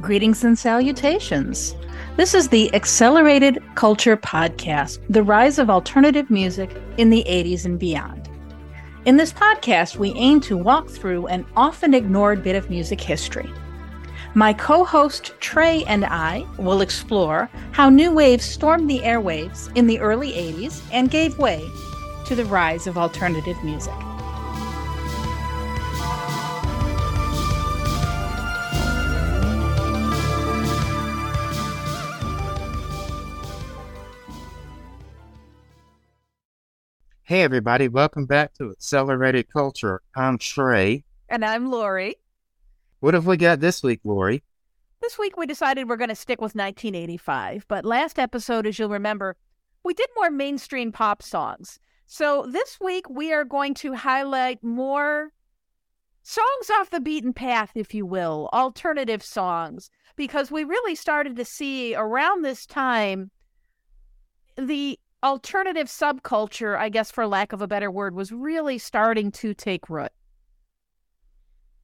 Greetings and salutations. This is the Accelerated Culture Podcast, the rise of alternative music in the 80s and beyond. In this podcast, we aim to walk through an often ignored bit of music history. My co host Trey and I will explore how new waves stormed the airwaves in the early 80s and gave way to the rise of alternative music. Hey, everybody, welcome back to Accelerated Culture. I'm Trey. And I'm Lori. What have we got this week, Lori? This week we decided we're going to stick with 1985, but last episode, as you'll remember, we did more mainstream pop songs. So this week we are going to highlight more songs off the beaten path, if you will, alternative songs, because we really started to see around this time the alternative subculture, I guess for lack of a better word, was really starting to take root.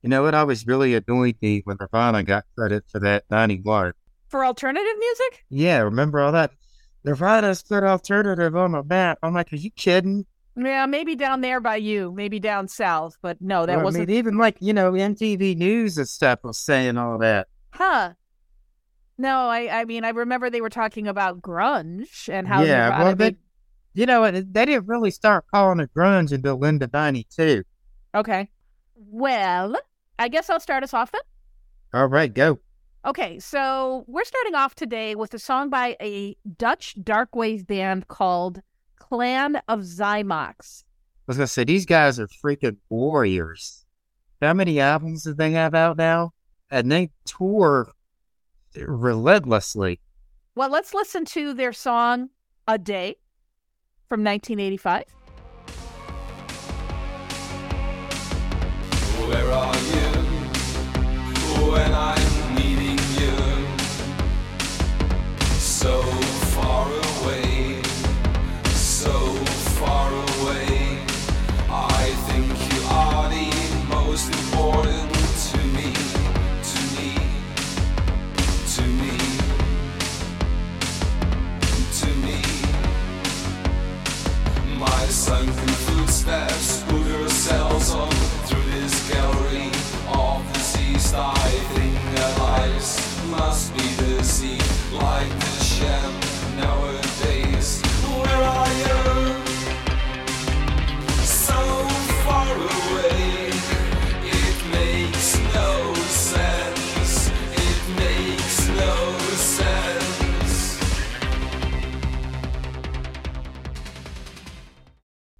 You know what always really annoyed me when Nirvana got credit for that 91? For alternative music? Yeah, remember all that? Nirvana's put alternative on the map. I'm like, are you kidding? Yeah, maybe down there by you, maybe down south, but no, that well, wasn't. I mean, even like, you know, MTV News and stuff was saying all that. Huh. No, I, I mean, I remember they were talking about grunge and how yeah, well, they, made- you know, they didn't really start calling it grunge until into 92. Okay. Well, I guess I'll start us off then. All right, go. Okay, so we're starting off today with a song by a Dutch darkwave band called Clan of Xymox. I was going to say, these guys are freaking warriors. How many albums did they have out now? And they tour relentlessly. Well, let's listen to their song A Day from 1985.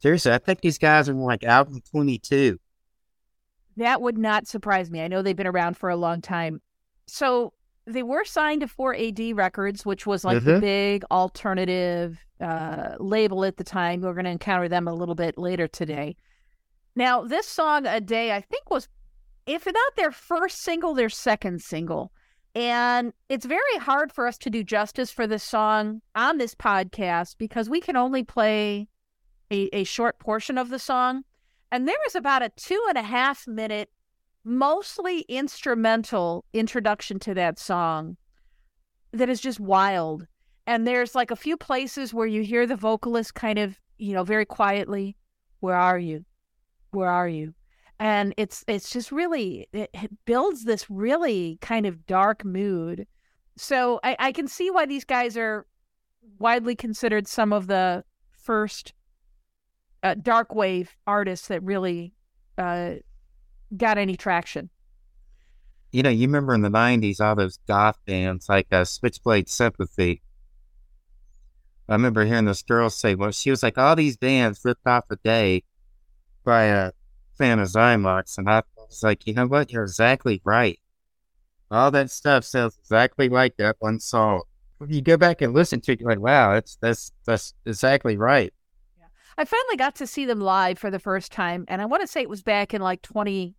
Seriously, I think these guys are like album 22. That would not surprise me. I know they've been around for a long time. So they were signed to 4AD Records, which was like the Mhm. big alternative uh, label at the time. We're going to encounter them a little bit later today. Now, this song, A Day, I think was, if not their first single, their second single. And it's very hard for us to do justice for this song on this podcast because we can only play a, a short portion of the song. And there is about a two and a half minute, mostly instrumental introduction to that song that is just wild. And there's like a few places where you hear the vocalist kind of, you know, very quietly, Where are you? Where are you? And it's it's just really it, it builds this really kind of dark mood. So I, I can see why these guys are widely considered some of the first uh, dark wave artists that really uh, got any traction. You know, you remember in the 90s, all those goth bands like uh, Switchblade Symphony. I remember hearing this girl say, well, she was like, all these bands ripped off a day by a fan of Xymox. And I was like, you know what? You're exactly right. All that stuff sounds exactly like that one song. If you go back and listen to it, you're like, wow, that's, that's, that's exactly right. I finally got to see them live for the first time, and I want to say it was back in like 20,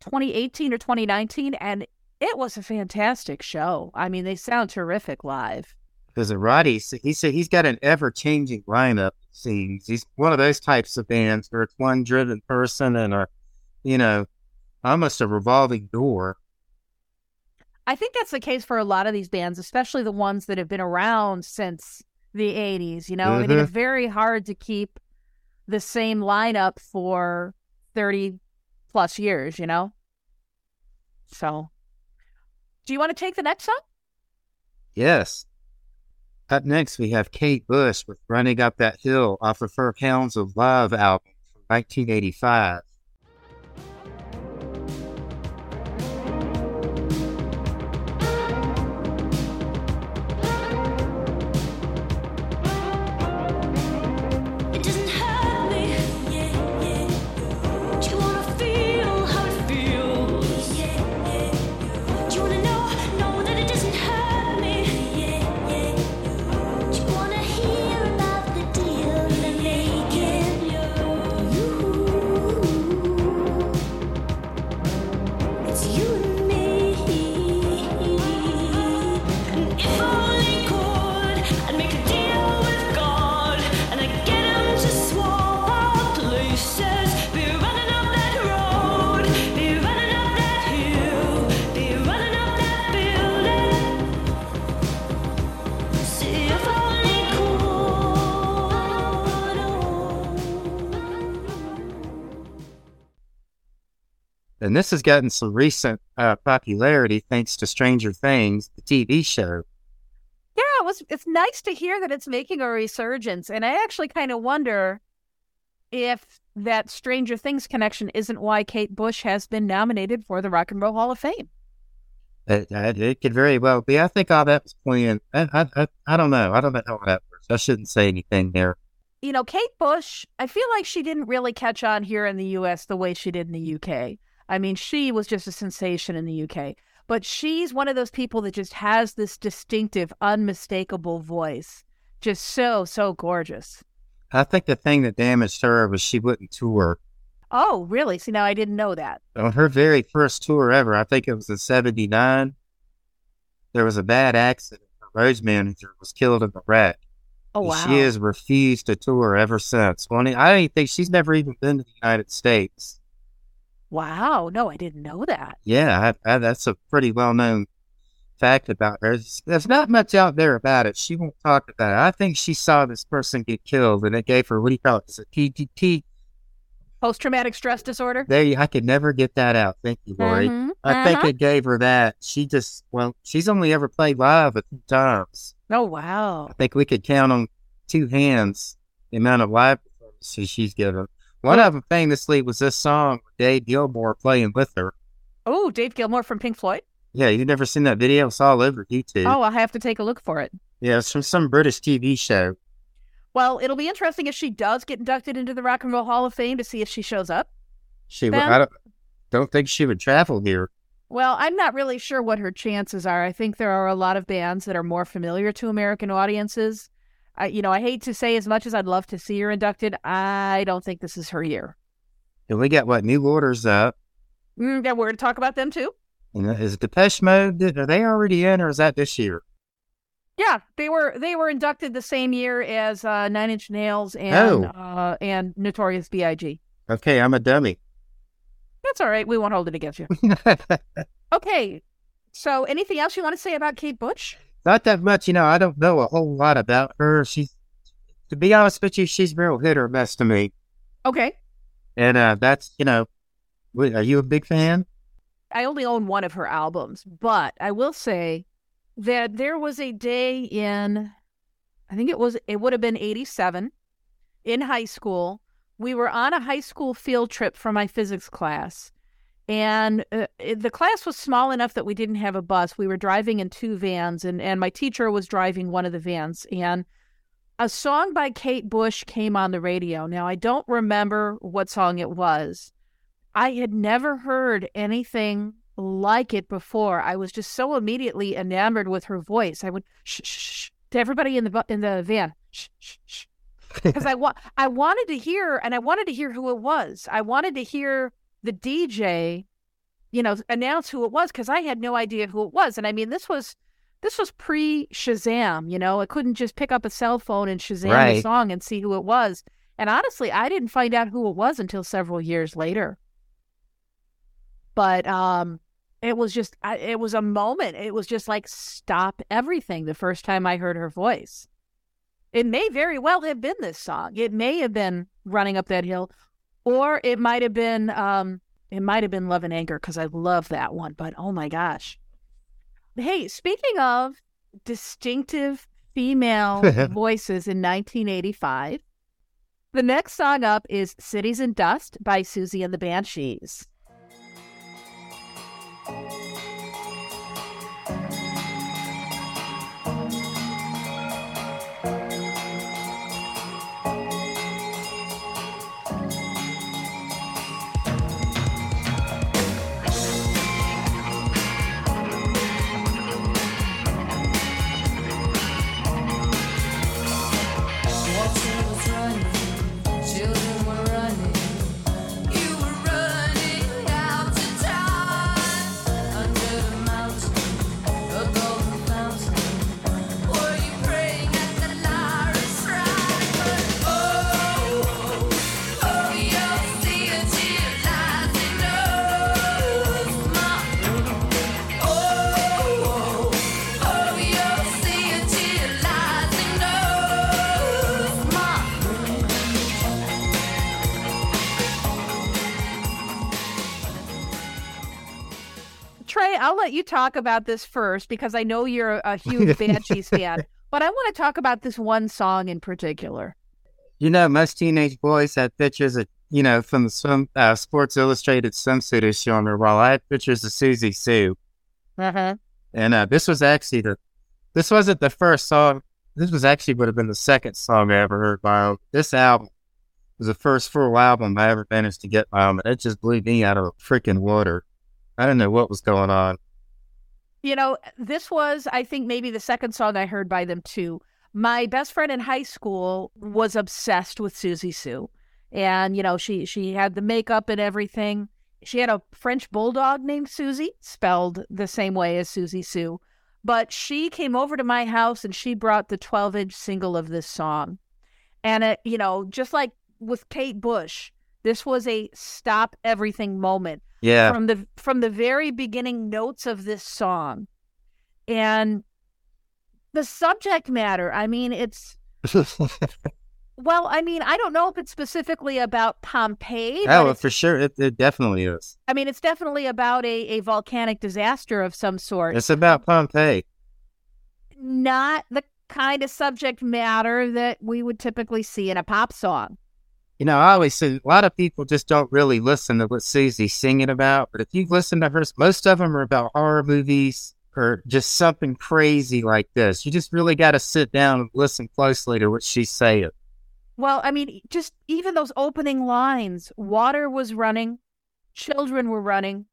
2018 or 2019, and it was a fantastic show. I mean, they sound terrific live. Because Ronny, he said he's got an ever changing lineup. Seems he's one of those types of bands where it's one driven person and a, you know, almost a revolving door. I think that's the case for a lot of these bands, especially the ones that have been around since the 80s. You know, I mean, it's mm-hmm. very hard to keep the same lineup for 30 plus years, you know? So, do you want to take the next song? Yes. Up next, we have Kate Bush with "Running Up That Hill" off of her Hounds of Love album from 1985. And this has gotten some recent uh, popularity thanks to Stranger Things, the TV show. Yeah, it was. It's nice to hear that it's making a resurgence, and I actually kind of wonder if that Stranger Things connection isn't why Kate Bush has been nominated for the Rock and Roll Hall of Fame. It, it, it could very well be. I think all that was playing. I, I, I, I don't know. I don't know how that works. I shouldn't say anything there. You know, Kate Bush, I feel like she didn't really catch on here in the U.S. the way she did in the U.K. I mean, she was just a sensation in the U.K., but she's one of those people that just has this distinctive, unmistakable voice. Just so, so gorgeous. I think the thing that damaged her was she wouldn't tour. Oh, really? See, now I didn't know that. On her very first tour ever, I think it was in '79. There was a bad accident. Her road manager was killed in the wreck. Oh, and wow. She has refused to tour ever since. Well, I don't think she's never even been to the United States. Wow. No, I didn't know that. Yeah, I, I, that's a pretty well known fact about her. There's, there's not much out there about it. She won't talk about it. I think she saw this person get killed and it gave her, what do you call it? It's a TTT. Post traumatic stress disorder? There, I could never get that out. Thank you, Lori. Mhm, I think uh-huh. it gave her that. She just, well, she's only ever played live a few times. Oh, wow. I think we could count on two hands the amount of live performances she's given. One of them famously was this song Dave Gilmour playing with her. Oh, Dave Gilmour from Pink Floyd? Yeah, you've never seen that video? It's all over YouTube. Oh, I'll have to take a look for it. Yeah, it's from some British TV show. Well, it'll be interesting if she does get inducted into the Rock and Roll Hall of Fame to see if she shows up. She, Ben? I don't, don't think she would travel here. Well, I'm not really sure what her chances are. I think there are a lot of bands that are more familiar to American audiences. I, you know, I hate to say as much as I'd love to see her inducted, I don't think this is her year. And we got what New Orders up. Mm, yeah, we're to talk about them too. And is Depeche Mode? Are they already in, or is that this year? Yeah, they were they were inducted the same year as uh, Nine Inch Nails and Oh. uh, and Notorious B.I.G. Okay, I'm a dummy. That's all right. We won't hold it against you. Okay. So, anything else you want to say about Kate Bush? Not that much, you know. I don't know a whole lot about her. She's, to be honest with you, she's real hit or miss to me. Okay. And uh, that's, you know, are you a big fan? I only own one of her albums, but I will say that there was a day in, I think it was, it would have been 87 in high school. We were on a high school field trip for my physics class. And uh, the class was small enough that we didn't have a bus. We were driving in two vans, and, and my teacher was driving one of the vans. And a song by Kate Bush came on the radio. Now, I don't remember what song it was. I had never heard anything like it before. I was just so immediately enamored with her voice. I would shh shh, shh to everybody in the in the van. Shh shh shh. Because I wa- I wanted to hear, and I wanted to hear who it was. I wanted to hear the DJ, you know, announce who it was because I had no idea who it was. And I mean, this was this was pre Shazam, you know, I couldn't just pick up a cell phone and Shazam the Right. song and see who it was. And honestly, I didn't find out who it was until several years later. But um, it was just, I, it was a moment. It was just like stop everything the first time I heard her voice. It may very well have been this song. It may have been Running Up That Hill, or it might have been, um, it might have been Love and Anger because I love that one. But oh my gosh. Hey, speaking of distinctive female voices in 1985, the next song up is Cities in Dust by Siouxsie and the Banshees. Trey, I'll let you talk about this first because I know you're a huge Banshees fan, but I want to talk about this one song in particular. You know, most teenage boys had pictures of, you know, from the swim, uh, Sports Illustrated swimsuit issue on their wall. I had pictures of Siouxsie Sioux. Uh-huh. And uh, this was actually the, this wasn't the first song. This was actually would have been the second song I ever heard by them. This album was the first full album I ever managed to get by them. And it just blew me out of the freaking water. I don't know what was going on. You know, this was, I think, maybe the second song I heard by them too. My best friend in high school was obsessed with Siouxsie Sioux. And, you know, she she had the makeup and everything. She had a French bulldog named Siouxsie, spelled the same way as Siouxsie Sioux. But she came over to my house and she brought the 12 inch single of this song. And, it, you know, just like with Kate Bush, this was a stop everything moment Yeah. from the from the very beginning notes of this song and the subject matter i mean it's well i mean i don't know if it's specifically about pompeii oh, for sure. It, it definitely is. i mean it's definitely about a, a volcanic disaster of some sort It's about Pompeii. not the kind of subject matter that we would typically see in a pop song You know, I always say a lot of people just don't really listen to what Siouxsie's singing about. But if you've listened to hers, most of them are about horror movies or just something crazy like this. You just really got to sit down and listen closely to what she's saying. Well, I mean, just even those opening lines water was running, children were running,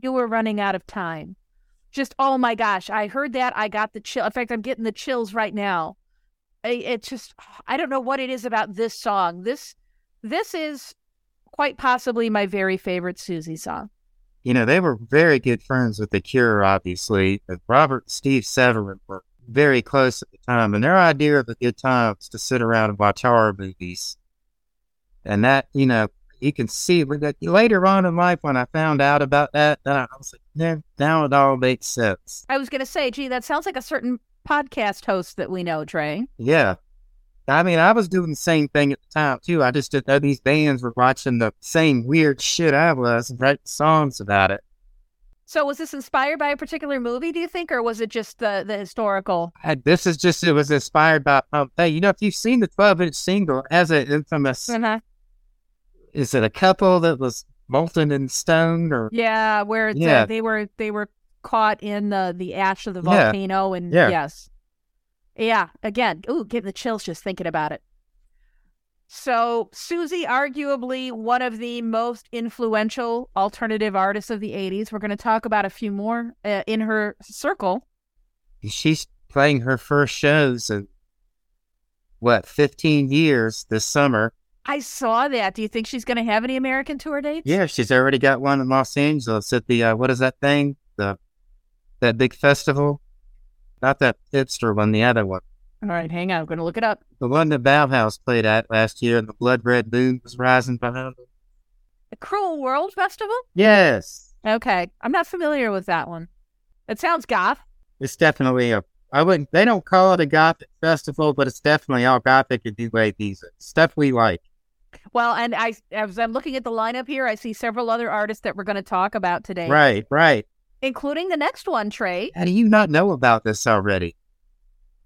you were running out of time. Just, oh my gosh, I heard that. I got the chill. In fact, I'm getting the chills right now. It's just, I don't know what it is about this song. This, this is quite possibly my very favorite Siouxsie song. You know, they were very good friends with The Cure, obviously. And Robert and Steve Severin were very close at the time. And their idea of a good time was to sit around and watch horror movies. And that, you know, you can see that later on in life when I found out about that, then I was like, now it all makes sense. I was going to say, gee, that sounds like a certain podcast host that we know, Trey. Yeah. I mean, I was doing the same thing at the time too. I just didn't know these bands were watching the same weird shit I was and writing songs about it. So was this inspired by a particular movie, do you think, or was it just the, the historical? I, this is just, it was inspired by Pompeii. You know, if you've seen the 12 inch single, has an infamous, Uh-huh. is it a couple that was molten in stone or? Yeah, where it's, uh, Yeah. they were they were caught in the the ash of the Yeah. volcano, and Yeah. yes, yeah. Again, ooh, getting the chills just thinking about it. So Siouxsie, arguably one of the most influential alternative artists of the '80s. We're going to talk about a few more uh, in her circle. She's playing her first shows in what, 15 years this summer. I saw that. Do you think she's going to have any American tour dates? Yeah, she's already got one in Los Angeles at the uh, what is that thing? The that big festival. Not that hipster one, the other one. All right, hang on. I'm going to look it up. The one that Bauhaus played at last year and the blood red moon was rising behind it. The Cruel World Festival? Yes. Okay. I'm not familiar with that one. It sounds goth. It's definitely a I wouldn't they don't call it a gothic festival, but it's definitely all gothic and new wave music. Stuff we like. Well, and I, as I'm looking at the lineup here, I see several other artists that we're going to talk about today, Right, right. Including the next one, Trey, How do you not know about this already?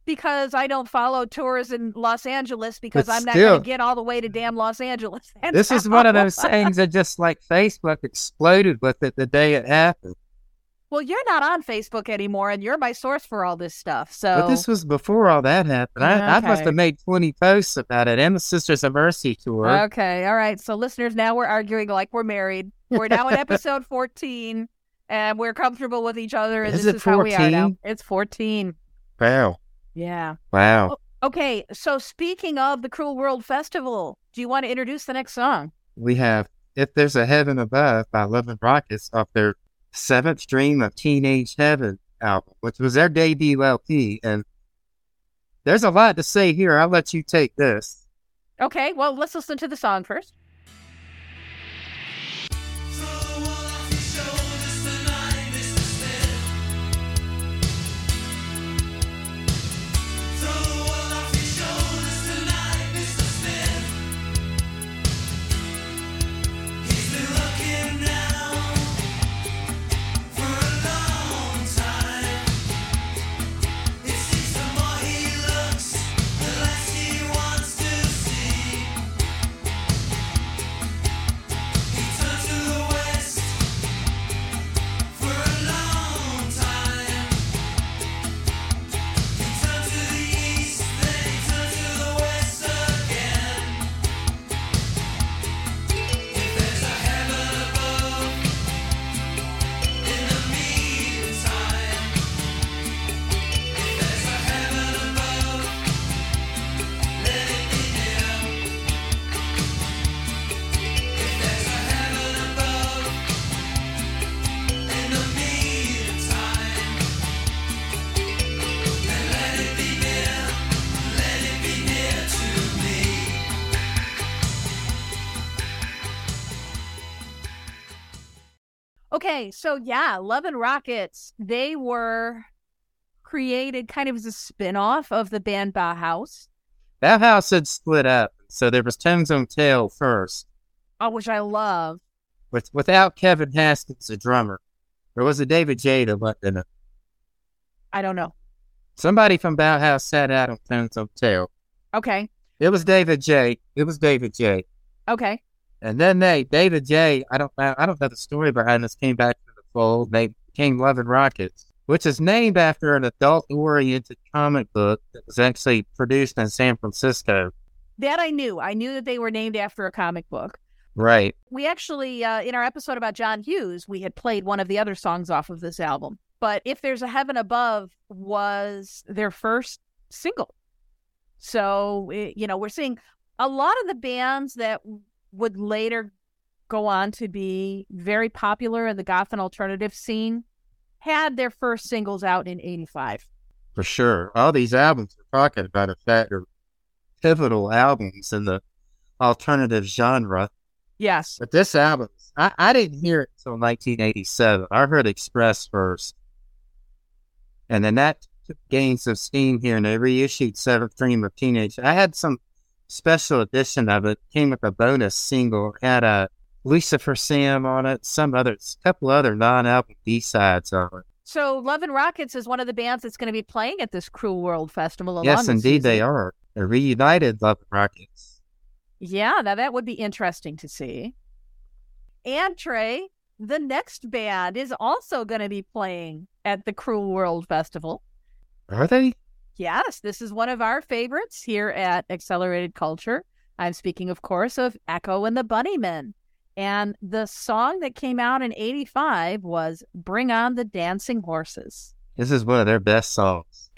because I don't follow tours in Los Angeles because But I'm not going to get all the way to damn Los Angeles. This is one of those things that just like Facebook exploded with it the day it happened. Well, you're not on Facebook anymore, and you're my source for all this stuff. So But this was before all that happened. I, I must have made 20 posts about it and the Sisters of Mercy tour. Okay, all right. So, listeners, now we're arguing like we're married. We're now in episode 14, and we're comfortable with each other. And Is this it is how we are now. It's 14. Wow. Yeah. Wow. Okay. So, speaking of the Cruel World Festival, do you want to introduce the next song? We have If There's a Heaven Above by Love and Rockets off their seventh Dream of Teenage Heaven album, which was their debut LP. And there's a lot to say here. I'll let you take this. Okay. Well, let's listen to the song first. Okay, so yeah, Love and Rockets, they were created kind of as a spin-off of the band Bauhaus, Bauhaus had split up. So there was Tones on Tail first, uh, which I love. with, without Kevin Haskins, the drummer. There was a David J. that went in it. I don't know. Somebody from Bauhaus sat out on Tones on Tail. Okay, It was David J. It was David J. okay, And then they, David J. I don't know, I don't know the story behind this. Came back to the fold. They became Love and Rockets, which is named after an adult-oriented comic book that was actually produced in San Francisco. that I knew. I knew that they were named after a comic book. Right. We actually, uh, in our episode about John Hughes, we had played one of the other songs off of this album. But If There's a Heaven Above was their first single. So, it- you know, we're seeing a lot of the bands that would later go on to be very popular in the goth and alternative scene had their first singles out in 85. For sure. All these albums we're talking about, in fact, are pivotal albums in the alternative genre. Yes. But this album, I, I didn't hear it until 1987. I heard Express first. And then that gained some steam here, and they reissued Seventh Dream of Teenage. I had some special edition of it, came with a bonus single, had a Lucifer Sam on it, some other, couple other non album B sides on it. So, Love and Rockets is one of the bands that's going to be playing at this Cruel World Festival. yes, indeed, they are. They reunited Love and Rockets. Yeah, now that would be interesting to see. And Trey, the next band is also going to be playing at the Cruel World Festival. Are they? Yes, this is one of our favorites here at Accelerated Culture. I'm speaking, of course, of Echo and the Bunnymen. And the song that came out in 85 was Bring On the Dancing Horses. This is one of their best songs.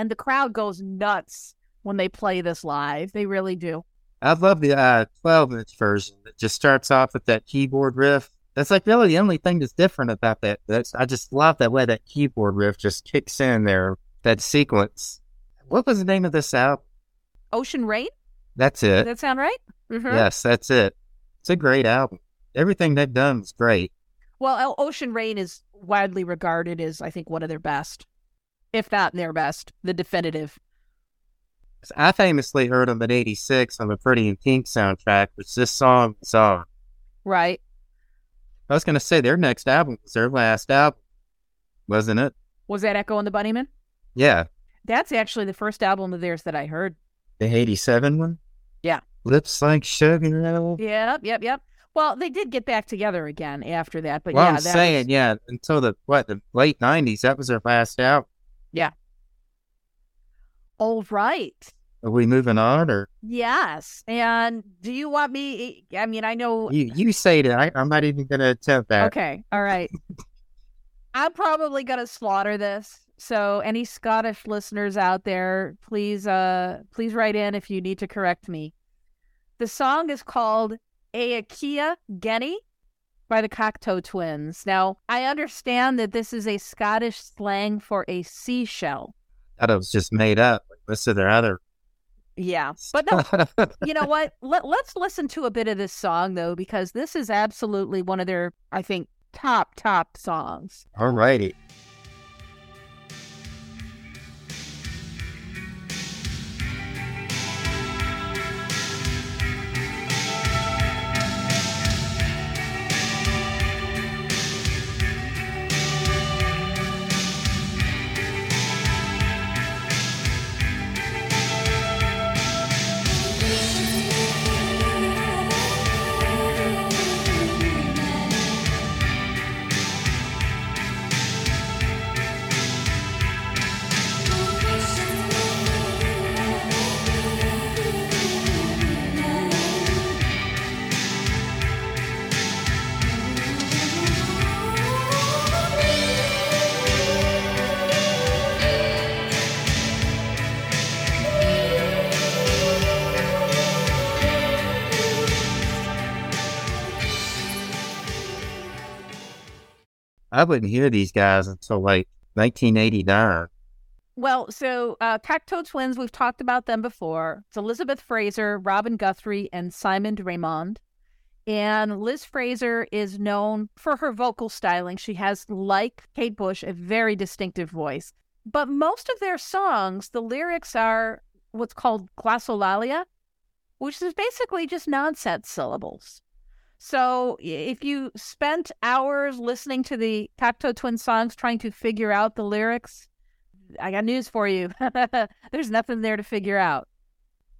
And the crowd goes nuts when they play this live. They really do. I love the uh, 12 inch version that just starts off with that keyboard riff. That's like really the only thing that's different about that. That's I just love that way that keyboard riff just kicks in there. That sequence. What was the name of this album? Ocean Rain? That's Does it. that sound right? Mhm. Yes, that's it. It's a great album. Everything they've done is great. Well, Ocean Rain is widely regarded as, I think, one of their best, if not their best, the definitive. I famously heard them at 86 on the Pretty in Pink soundtrack, which this song is on. Right. I was going to say their next album was their last album, wasn't it? Was that Echo and the Bunnymen? Yeah, That's actually the first album of theirs that I heard. the 87 one? Yeah. Lips like sugar. Yep, yep, yep. Well, they did get back together again after that, but well, yeah, I'm that saying, was- yeah, until the, what, the late 90s, that was their last album. All right. Are we moving on, or Yes. And do you want me? I mean, I know. you, you say that? I, I'm not even going to attempt that. Okay. All right. I'm probably going to slaughter this. So any Scottish listeners out there, please uh please write in if you need to correct me. The song is called Aekia Genny by the Cocteau Twins. Now, I understand that this is a Scottish slang for a seashell. That was just made up. Most of their other. Yeah. But no, you know what? Let, let's listen to a bit of this song though, because this is absolutely one of their, I think, top, top songs. Alrighty. I wouldn't hear these guys until like 1989. Well, so uh, Cocteau Twins, we've talked about them before. It's Elizabeth Fraser, Robin Guthrie, and Simon Raymonde. And Liz Fraser is known for her vocal styling. She has, like Kate Bush, a very distinctive voice. But most of their songs, the lyrics are what's called glossolalia, which is basically just nonsense syllables. So if you spent hours listening to the Cocteau Twin songs trying to figure out the lyrics, I got news for you. There's nothing there to figure out.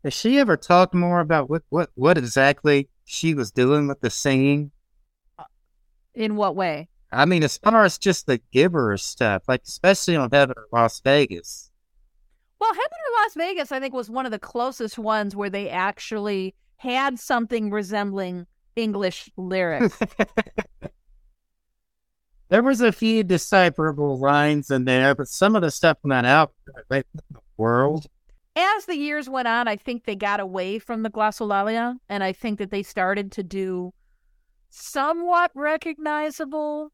Has she ever talked more about what, what, what exactly she was doing with the singing? Uh, in what way? I mean, as far as just the gibberish stuff, like especially on Heaven or Las Vegas. Well, Heaven or Las Vegas, I think, was one of the closest ones where they actually had something resembling English lyrics. There was a few decipherable lines in there, but some of the stuff went out album, right, the world. As the years went on, I think they got away from the glossolalia, and I think that they started to do somewhat recognizable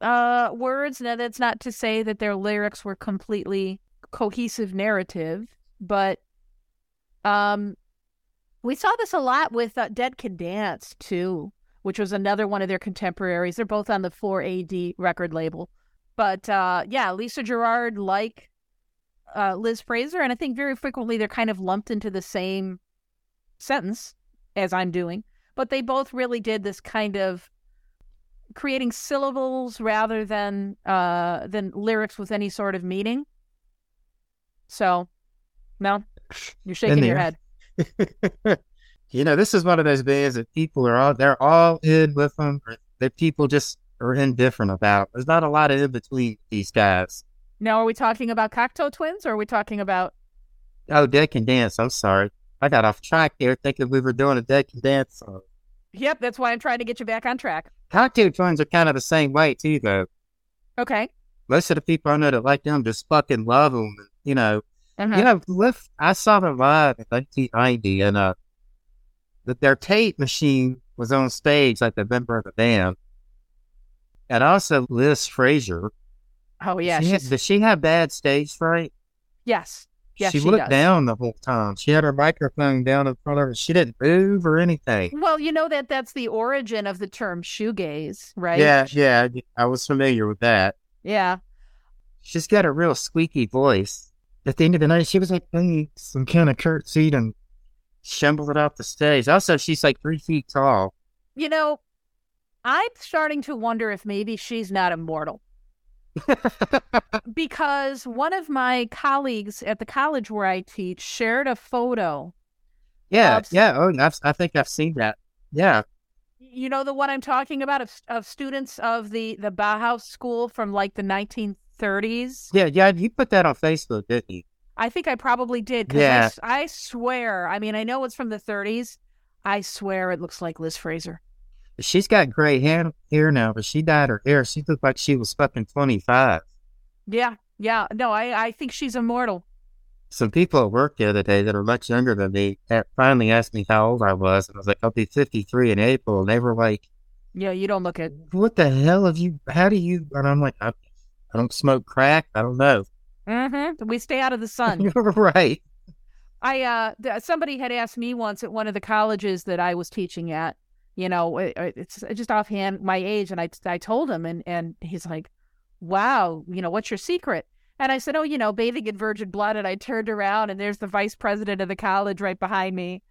uh, words. Now, that's not to say that their lyrics were completely cohesive narrative, but um, we saw this a lot with uh, Dead Can Dance too, which was another one of their contemporaries. They're both on the 4AD record label. But uh, yeah, Lisa Gerrard, like uh, Liz Fraser, and I think very frequently they're kind of lumped into the same sentence as I'm doing. But they both really did this kind of creating syllables rather than uh, than lyrics with any sort of meaning. So, no, you're shaking your head. you know, this is one of those bands that people are all they're all in with them. Or that people just are indifferent about. There's not a lot of in between these guys. Now, are we talking about Cocteau Twins, or are we talking about? Oh, Dead Can Dance. I'm sorry, I got off track there thinking we were doing a Dead Can Dance song. Yep, that's why I'm trying to get you back on track. Cocteau Twins are kind of the same way too, though. Okay. Most of the people I know that like them just fucking love them. You know, Uh-huh. you know, lift. I saw them live in 1990, and uh, that their tape machine was on stage like the member of the band, and also Liz Fraser. Oh yeah. she had- does she have bad stage fright? yes. Yes, she, she looked does. down the whole time. She had her microphone down in front of her. She didn't move or anything. Well, you know that that's the origin of the term shoegaze, right? Yeah, yeah, I was familiar with that. Yeah. She's got a real squeaky voice. At the end of the night, she was like playing some kind of curtsied and shambled off the stage. Also, she's like three feet tall. You know, I'm starting to wonder if maybe she's not immortal. because one of my colleagues at the college where I teach shared a photo. yeah, Abs- yeah. Oh, I've, I think I've seen that. Yeah, You know the one I'm talking about of, of students of the the Bauhaus school from like the 1930s. yeah, yeah. You put that on Facebook, didn't you? I think I probably did. I Yeah. s- I, swear. I mean, I know it's from the 30s. I swear it looks like Liz Fraser. She's got gray hair, hair now, but she dyed her hair. She looked like she was fucking 25. Yeah, yeah. No, I I think she's immortal. Some people at work the other day that are much younger than me eh, finally asked me how old I was. And I was like, I'll be 53 in April. And they were like, Yeah, you don't look it. what the hell have you, how do you, and I'm like, I, I don't smoke crack. I don't know. Mm-hmm. We stay out of the sun. You're right. I uh, th- somebody had asked me once at one of the colleges that I was teaching at. You know, it, it's just offhand my age, and I I told him, and and he's like, "Wow, you know, what's your secret?" And I said, "Oh, you know, bathing in virgin blood." And I turned around, and there's the vice president of the college right behind me,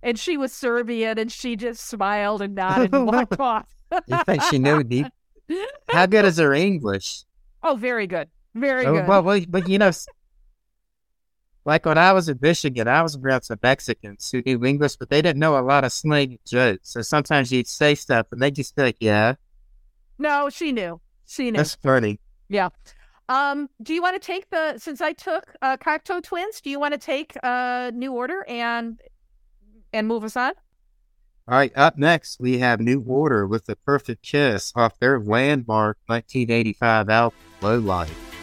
and she was Serbian, and she just smiled and nodded and walked off. You think she knew deep? How good is her English? Oh, very good, very Oh, good. well, well, but you know, like when I was in Michigan, I was around some Mexicans who knew English, but they didn't know a lot of slang jokes. So sometimes you'd say stuff and they'd just be like, yeah, no, she knew. She knew. that's funny. Yeah. Um, do you want to take the since I took uh Cocteau Twins, do you want to take uh New Order and and move us on? All right, up next, we have New Order with the Perfect Kiss off their landmark 1985 album, Low Life.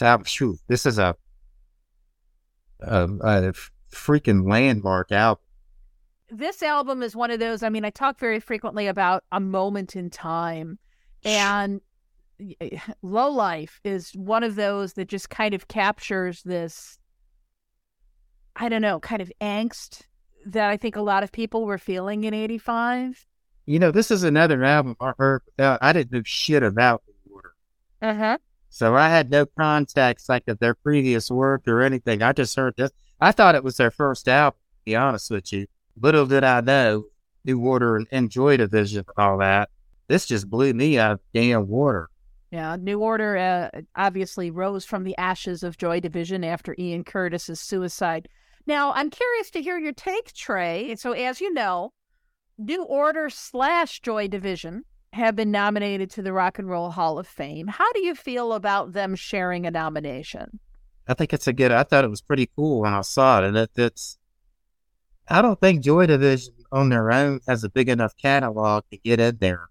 This album, shoot, this is a, a, a freaking landmark album. This album is one of those, I mean, I talk very frequently about a moment in time and Low Life is one of those that just kind of captures this I don't know, kind of angst that I think a lot of people were feeling in 85. You know, this is another album I heard without, I didn't know shit about Order. Uh-huh. So I had no context like of their previous work or anything. I just heard this. I thought it was their first album, to be honest with you. Little did I know New Order and, and Joy Division and all that. this just blew me out of damn water. Yeah, New Order uh, obviously rose from the ashes of Joy Division after Ian Curtis's suicide. Now, I'm curious to hear your take, Trey. So, as you know, New Order slash Joy Division have been nominated to the Rock and Roll Hall of Fame. How do you feel about them sharing a nomination? I think it's a good. I thought it was pretty cool when I saw it, and it, it's. I don't think Joy Division on their own has a big enough catalog to get in there,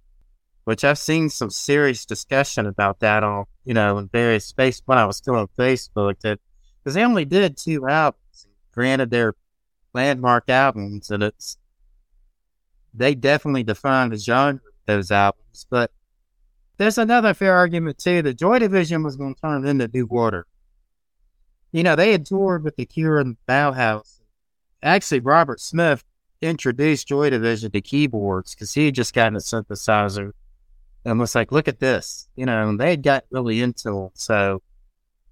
which I've seen some serious discussion about that on you know in various space when I was still on Facebook that because they only did two albums. Granted, they're landmark albums, and it's they definitely define the genre those albums, but. There's another fair argument too. The Joy Division was going to turn into New Order you know, they had toured with the Cure and Bauhaus. Actually, Robert Smith introduced Joy Division to keyboards because he had just gotten a synthesizer and was like, look at this. You know, and they had got really into them. So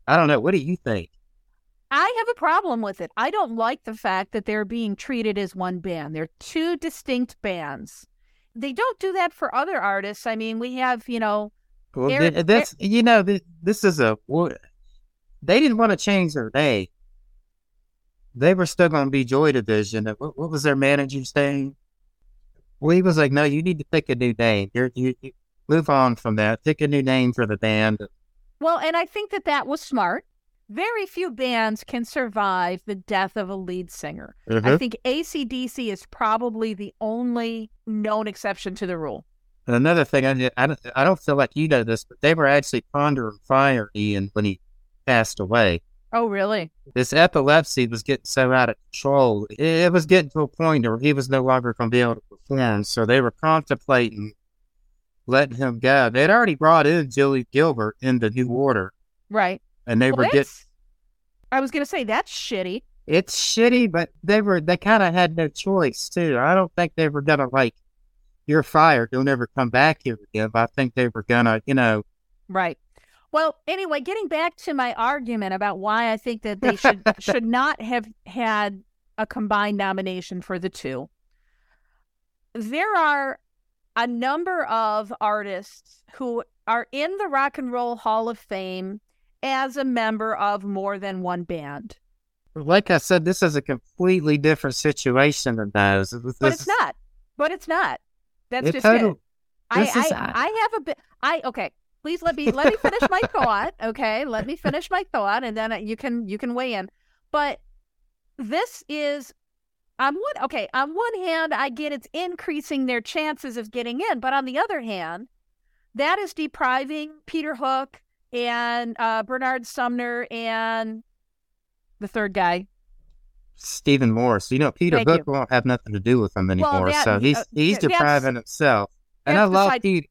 I don't know. What do you think? I have a problem with it. I don't like the fact that they're being treated as one band. They're two distinct bands. They don't do that for other artists. I mean, we have, you know, Well, Eric- th- uh, that's, you know, th- this is a, they didn't want to change their name. They were still going to be Joy Division. What, what was their manager saying? Well, he was like, no, you need to pick a new name. You're, you, you move on from that. Pick a new name for the band. Well, and I think that that was smart. Very few bands can survive the death of a lead singer. I mm-hmm. think AC/DC is probably the only known exception to the rule. And another thing, I, I, don't, I don't feel like you know this, but they were actually pondering fire Ian when he passed away. Oh, really? This epilepsy was getting so out of control. It, it was getting to a point where he was no longer going to be able to perform. So they were contemplating letting him go. They'd already brought in Gillian Gilbert in the New Order, Right. And they Well, were getting. I was going to say that's shitty. It's shitty, but they were they kind of had no choice too. I don't think they were gonna like, you're fired. You'll never come back here again. But I think they were gonna, you know, Right. Well, anyway, getting back to my argument about why I think that they should should not have had a combined nomination for the two. There are a number of artists who are in the Rock and Roll Hall of Fame as a member of more than one band. like I said, this is a completely different situation than those. It But this- it's not. But it's not. That's it just total- it. I, I, I have a bit. I okay. Please let me let me finish my thought. Okay, let me finish my thought, and then you can you can weigh in. But this is on one okay. On one hand, I get it's increasing their chances of getting in, but on the other hand, that is depriving Peter Hook and uh, Bernard Sumner and the third guy. Stephen Morris. You know, Peter Thank Hook you. won't have nothing to do with him anymore. that- so he's uh, he's depriving himself. And I love Peter.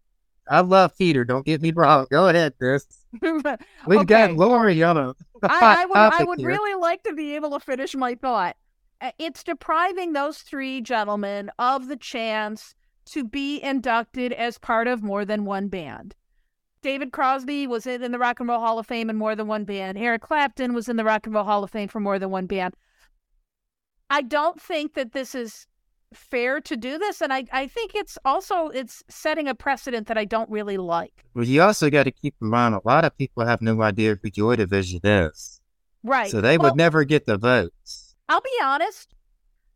I love Peter. Don't get me wrong. Go ahead, Chris. We've got Okay. Lori on a, a hot I, I would I would here. really like to be able to finish my thought. Uh, It's depriving those three gentlemen of the chance to be inducted as part of more than one band. David Crosby was in, in the Rock and Roll Hall of Fame in more than one band. Eric Clapton was in the Rock and Roll Hall of Fame for more than one band. I don't think that this is fair to do this, and I, I think it's also it's setting a precedent that I don't really like. Well, you also got to keep in mind a lot of people have no idea who Joy Division is, Right. so they Well, would never get the votes. I'll be honest.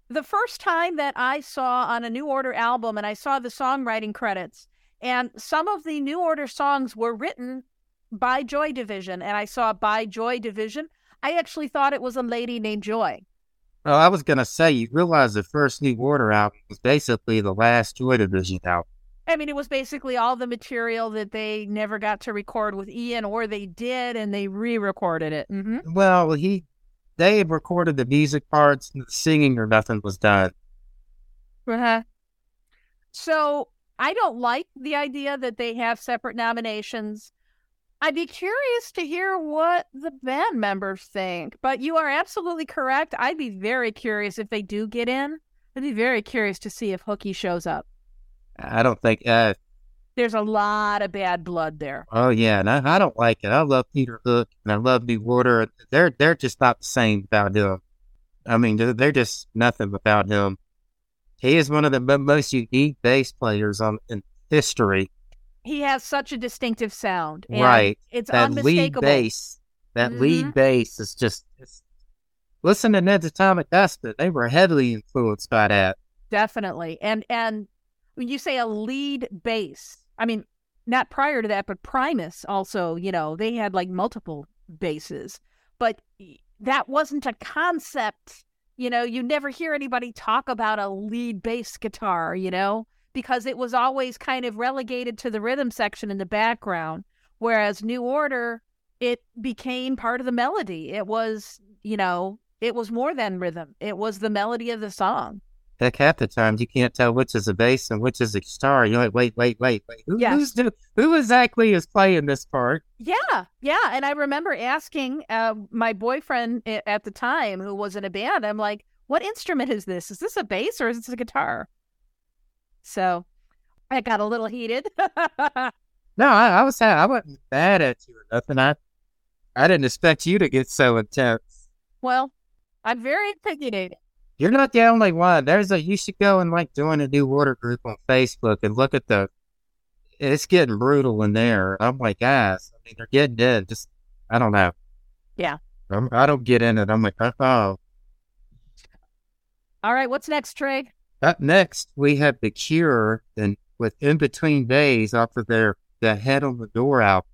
The first time that I saw on a New Order album and I saw the songwriting credits, and some of the New Order songs were written by Joy Division, and I saw by Joy Division, I actually thought it was a lady named Joy. Well, I was gonna say, you realize the first New Order album was basically the last Joy Division album. I mean, it was basically all the material that they never got to record with Ian, or they did, and they re recorded it. hmm Well, he, they had recorded the music parts, and the singing or nothing was done. Uh-huh. So I don't like the idea that they have separate nominations. I'd be curious to hear what the band members think, but you are absolutely correct. I'd be very curious if they do get in. I'd be very curious to see if Hooky shows up. I don't think. Uh, There's a lot of bad blood there. oh yeah, and I, I don't like it. I love Peter Hook and I love New Order. They're they're just not the same without him. I mean, they're, they're just nothing without him. He is one of the most unique bass players on in history. He has such a distinctive sound. and Right. It's that lead unmistakable. bass, that Mhm. lead bass is just. Listen to Ned's Atomic Dustbin. They were heavily influenced by that. Definitely. And and when you say a lead bass, I mean, not prior to that, but Primus also, you know, they had like multiple basses. But that wasn't a concept, you know, you never hear anybody talk about a lead bass guitar, you know, because it was always kind of relegated to the rhythm section in the background. Whereas New Order, it became part of the melody. It was, you know, it was more than rhythm. It was the melody of the song. Heck, half the times you can't tell which is a bass and which is a guitar. You're like, wait, wait, wait, wait. Who, who's do, who exactly is playing this part? Yeah, yeah. And I remember asking uh, my boyfriend at the time, who was in a band, I'm like, what instrument is this? Is this a bass or is this a guitar? So I got a little heated. No, I, I was I wasn't mad at you or nothing. I I didn't expect you to get so intense. well, I'm very opinionated. You're not the only one. There's a you should go and like join a new order group on Facebook and look at the. It's getting brutal in there. I'm like, guys, I mean, they're getting in. Just I don't know. Yeah. I'm, I don't get in it. I'm like, oh. All right, what's next, Trey? Up next, we have The Cure, and with In Between Days off of their The Head on the Door album.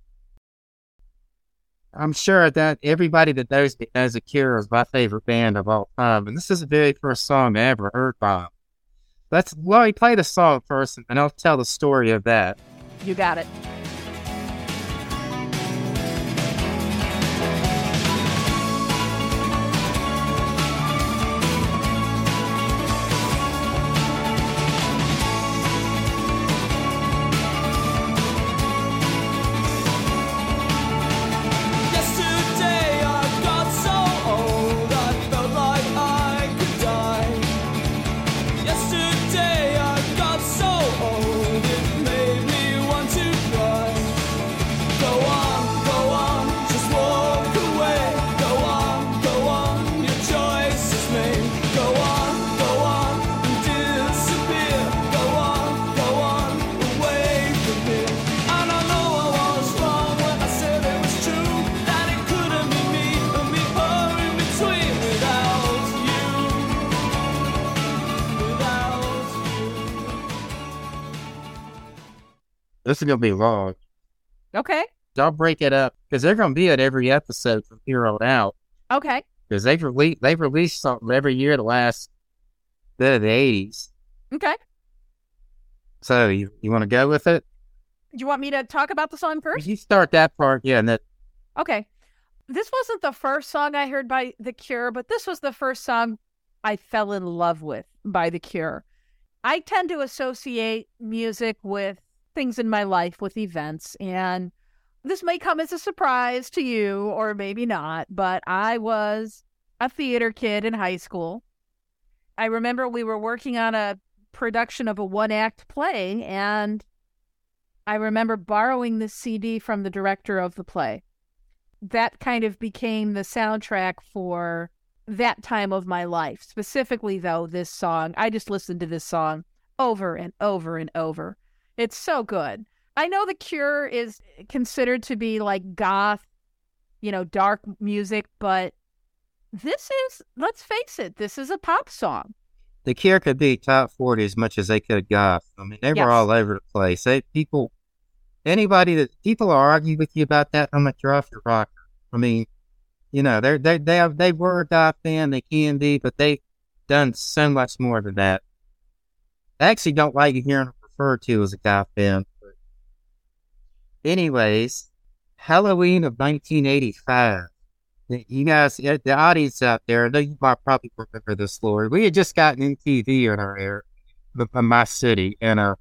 I'm sure that everybody that knows me knows Cure is my favorite band of all time, and this is the very first song I ever heard by them. Let's play the song first, and I'll tell the story of that. You got it. This is gonna be long. Okay. I'll break it up because they're gonna be at every episode from here on out. Okay. Because they've released they've released something every year the last the '80s. Okay. So you you want to go with it? Do you want me to talk about the song first? You start that part, yeah, and that Okay. This wasn't the first song I heard by The Cure, but this was the first song I fell in love with by The Cure. I tend to associate music with things in my life, with events, and this may come as a surprise to you or maybe not, but I was a theater kid in high school. I remember we were working on a production of a one act play, and I remember borrowing the CD from the director of the play that kind of became the soundtrack for that time of my life. Specifically, though, this song, I just listened to this song over and over and over. It's so good. I know The Cure is considered to be like goth, you know, dark music, but this is, let's face it, this is a pop song. the Cure could be top forty as much as they could goth. I mean, they Yes. were all over the place. They people, anybody that people argue with you about that, I'm like you're off your rocker. I mean, you know, they're they they have they were a goth band, they can be, but they've done so much more than that. I actually don't like hearing referred to as a goth. But anyways, Halloween of 1985. You guys, the audience out there, I know you might probably remember this story. We had just gotten MTV in our air, in my city, and uh,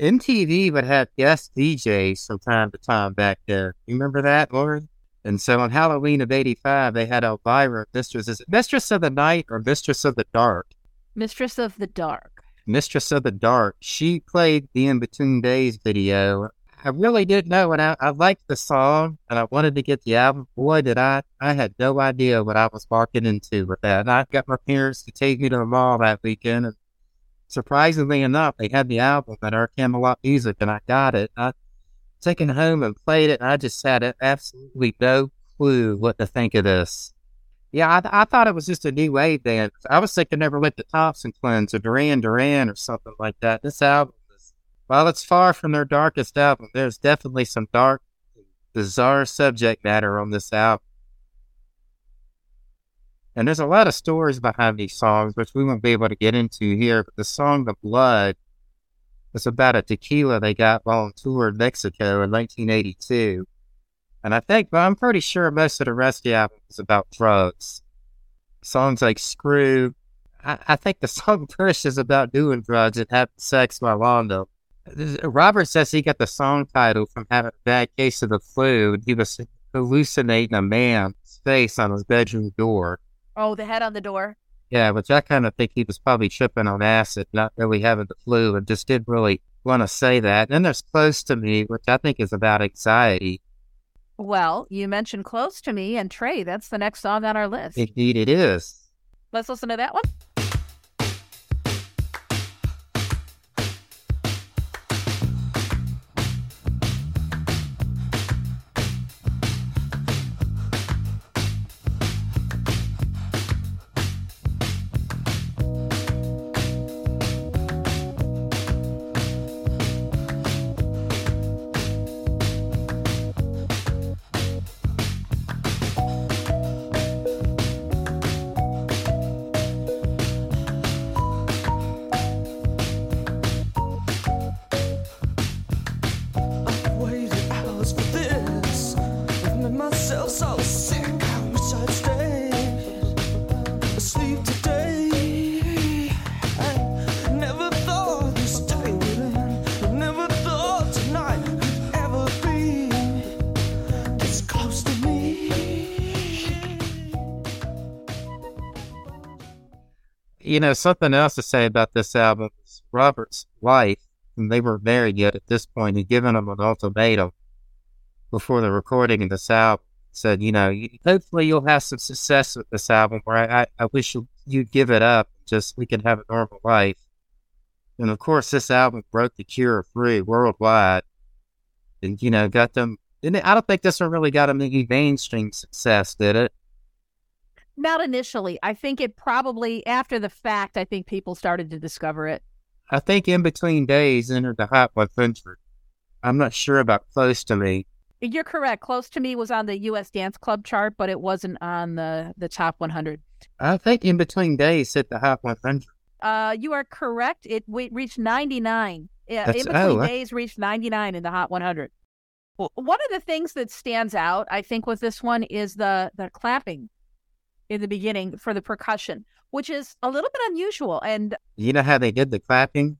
MTV would have guest DJs from time to time back there. You remember that, Lauren? And so on Halloween of '85, they had Elvira, Mistress, is Mistress of the Night or Mistress of the Dark? Mistress of the Dark. Mistress of the Dark. She played the In Between Days video. I really didn't know, and I, I liked the song, and I wanted to get the album. Boy, did I! I had no idea what I was walking into with that. And I got my parents to take me to the mall that weekend, and surprisingly enough, they had the album at our Camelot Music, and I got it. I taken it home and played it, and I just had absolutely no clue what to think of this. Yeah, I, I thought it was just a new wave band. I was thinking Never Let the Thompson Twins or Duran Duran or something like that. This album is, while it's far from their darkest album, there's definitely some dark, bizarre subject matter on this album. And there's a lot of stories behind these songs, which we won't be able to get into here. But the song The Blood was about a tequila they got while on tour in Mexico in 1982. And I think, but I'm pretty sure most of the rest of the album is about drugs. Songs like Screw. I, I think the song Push is about doing drugs and having sex while on them. Robert says he got the song title from having a bad case of the flu and he was hallucinating a man's face on his bedroom door. Oh, the head on the door. Yeah, which I kind of think he was probably tripping on acid, not really having the flu, and just didn't really want to say that. And then there's Close to Me, which I think is about anxiety. Well, you mentioned Close to Me, and Trey, that's the next song on our list. Indeed, it is. Let's listen to that one. You know, something else to say about this album is Robert's wife, and they weren't married yet at this point, had given him an ultimatum before the recording of this album. Said, you know, hopefully you'll have some success with this album, where I, I, I wish you, you'd give it up, just we can have a normal life. And of course, this album broke the cure free worldwide, and you know, got them. And I don't think this one really got them any mainstream success, did it? Not initially. I think it probably, after the fact, I think people started to discover it. I think In Between Days entered the Hot 100. I'm not sure about Close to Me. You're correct. Close to Me was on the U.S. Dance Club chart, but it wasn't on the, the top 100. I think In Between Days hit the Hot 100. Uh, you are correct. It we reached 99. Yeah, in between oh, I- days reached 99 in the Hot 100. W- One of the things that stands out, I think, with this one is the the clapping in the beginning for the percussion, which is a little bit unusual. And You know how they did the clapping?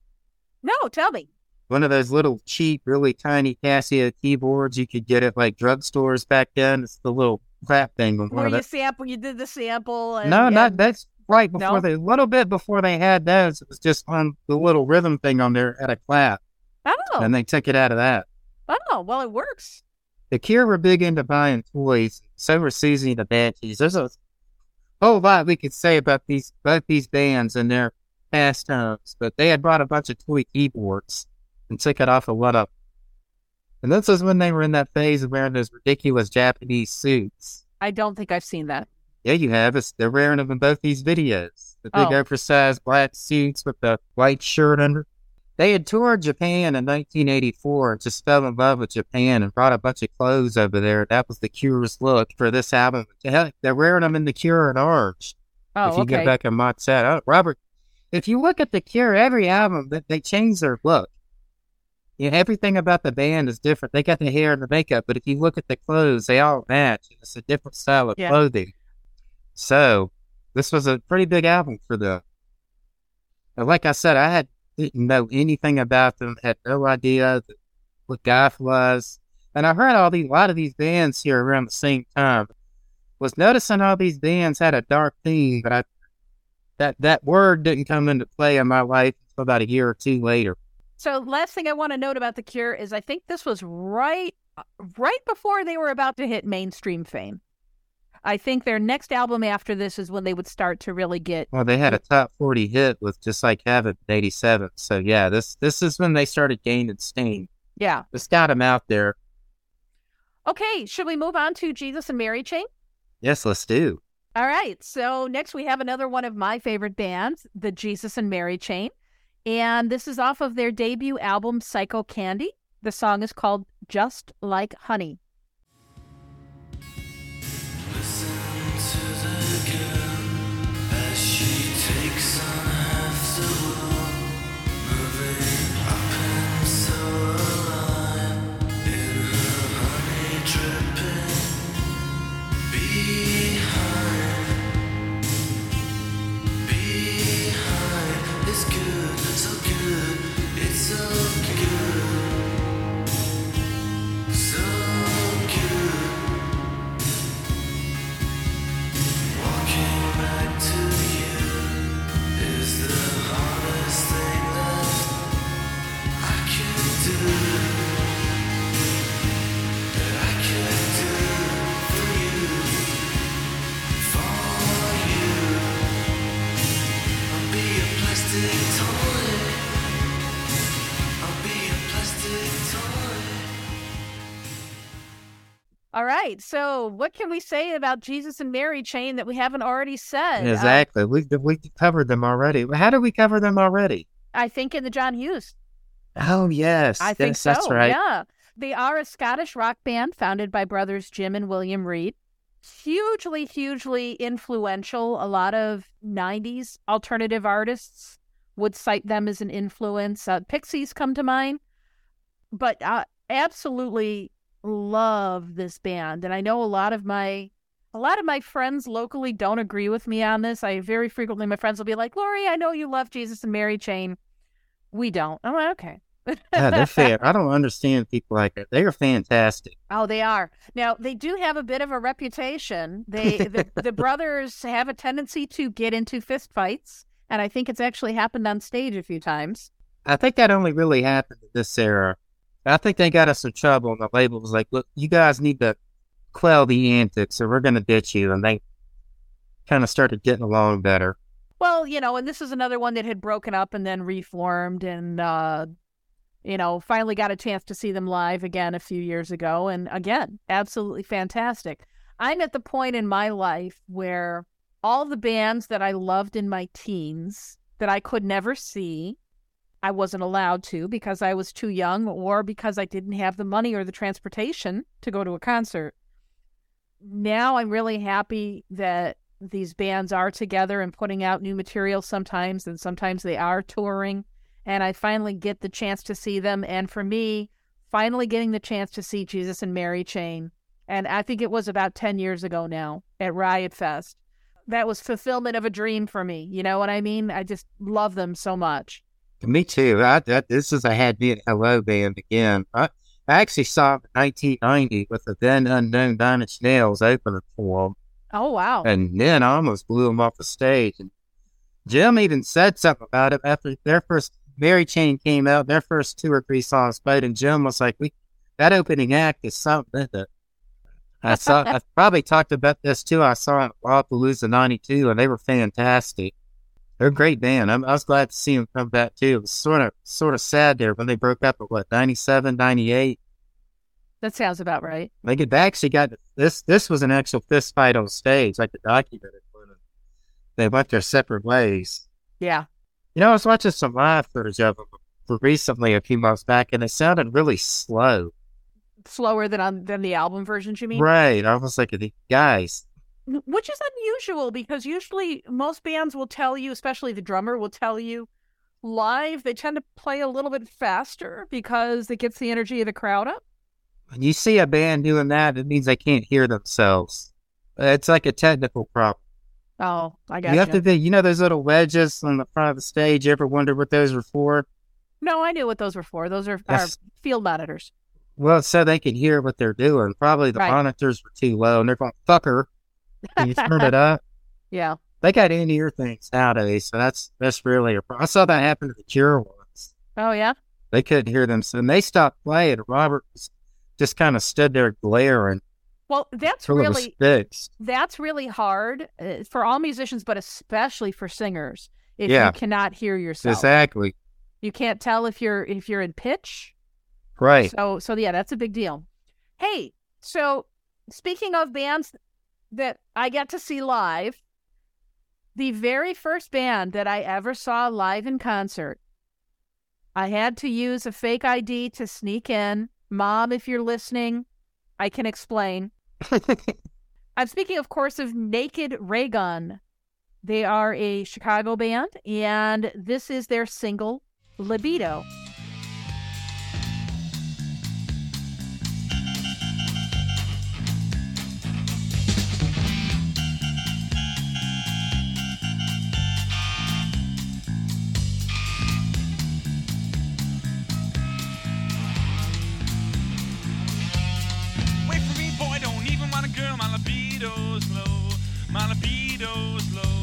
no, tell me. One of those little cheap, really tiny Casio keyboards you could get at like drugstores back then. It's the little clap thing. Where you the- sample, you did the sample. And, No, and- not that's right before No? they a little bit before they had those. It was just on the little rhythm thing on there at a clap, Oh, and they took it out of that. oh, well, it works. The Cure were big into buying toys. So were Siouxsie and the Banshees. There's a Oh, whole lot we could say about these both these bands and their pastimes, but they had brought a bunch of toy keyboards and took it off of one of. And this was when they were in that phase of wearing those ridiculous Japanese suits. I don't think I've seen that. Yeah, you have. It's, they're wearing them in both these videos. The big Oh. oversized black suits with the white shirt under. They had toured Japan in 1984 and just fell in love with Japan and brought a bunch of clothes over there. That was the Cure's look for this album. They're wearing them in the Cure in orange. Oh, if you okay. go back and watch that, oh, Robert, if you look at the Cure, every album that they change their look. Yeah, everything about the band is different. They got the hair and the makeup, but if you look at the clothes, they all match. It's a different style of Yeah. clothing. So this was a pretty big album for them. And like I said, I had didn't know anything about them, had no idea what goth was. And I heard all these a lot of these bands here around the same time. Was noticing all these bands had a dark theme, but I that that word didn't come into play in my life until about a year or two later. So, last thing I want to note about the Cure is I think this was right, right before they were about to hit mainstream fame. I think their next album after this is when they would start to really get. Well, they had a top forty hit with just like Heaven in '87. So yeah, this this is when they started gaining steam. Yeah. This got them out there. Okay, should we move on to Jesus and Mary Chain? Yes, let's do. All right. So next we have another one of my favorite bands, the Jesus and Mary Chain. And this is off of their debut album, Psychocandy. The song is called Just Like Honey. All right. So what can we say about Jesus and Mary Chain that we haven't already said? Uh, Exactly. we we covered them already. How did we cover them already? I think in the John Hughes. Oh yes, I think so. that's right. Yeah. They are a Scottish rock band founded by brothers Jim and William Reid. Hugely, hugely influential. A lot of 90s alternative artists would cite them as an influence. Uh, Pixies come to mind. But I absolutely love this band. And I know a lot of my a lot of my friends locally don't agree with me on this. I very frequently my friends will be like, Lori, I know you love Jesus and Mary Chain. We don't. I'm like, okay. Yeah, they're fair. I don't understand people like that. They are fantastic. Oh, they are. Now they do have a bit of a reputation. They the, the brothers have a tendency to get into fist fights, and I think it's actually happened on stage a few times. I think that only really happened in this era. I think they got us in trouble, and the label was like, "Look, you guys need to quell the antics, or we're going to ditch you." And they kind of started getting along better. Well, you know, and this is another one that had broken up and then reformed, and uh, you know, finally got a chance to see them live again a few years ago, and again, absolutely fantastic. I'm at the point in my life where all the bands that I loved in my teens that I could never see, I wasn't allowed to because I was too young or because I didn't have the money or the transportation to go to a concert. Now I'm really happy that these bands are together and putting out new material sometimes, and sometimes they are touring. And I finally get the chance to see them. And for me, finally getting the chance to see Jesus and Mary Chain. And I think it was about 10 years ago now at Riot Fest. That was fulfillment of a dream for me. You know what I mean? I just love them so much. Me too. I, that, this is a had me at Hello band again. I, I actually saw them in 1990 with the then unknown Nine Inch Nails opening for them. Oh, wow. And then I almost blew them off the stage. And Jim even said something about it after their first Mary Chain came out. Their first two or three songs played, and Jim was like, "We that opening act is something." It? I saw. I probably talked about this too. I saw it Lollapalooza '92, and they were fantastic. They're a great band. I'm, I was glad to see them come back too. It was sort of sort of sad there when they broke up at what 97, 98. That sounds about right. Like it actually got this. This was an actual fist fight on stage, like the documented one. They went their separate ways. Yeah. You know, I was watching some live footage of them recently, a few months back, and it sounded really slow. Slower than on than the album versions, you mean? Right. I was like, "The guys, Which is unusual because usually most bands will tell you, especially the drummer will tell you live they tend to play a little bit faster because it gets the energy of the crowd up. when you see a band doing that, it means they can't hear themselves. It's like a technical problem. Oh, I got you have to be, you know, those little wedges on the front of the stage. You ever wonder what those were for? No, I knew what those were for. Those are, are field monitors. Well, so they can hear what they're doing. Probably the Right. monitors were too low, and they're going, "Fuck her." Can you turn it up? Yeah. They got in ear things nowadays, so that's that's really a problem. I saw that happen to the Cure once. Oh yeah. They couldn't hear them, so and they stopped playing. Robert just kind of stood there glaring. Well, that's Till it was really that's really hard uh, for all musicians, but especially for singers. If Yeah. you cannot hear yourself, Exactly. you can't tell if you're if you're in pitch. Right. So so yeah, that's a big deal. Hey, so speaking of bands that I get to see live, the very first band that I ever saw live in concert, I had to use a fake ID to sneak in. Mom, if you're listening, I can explain. I'm speaking, of course, of Naked Raygun. They are a Chicago band, and this is their single, Libido. Libido's low. My libido's low.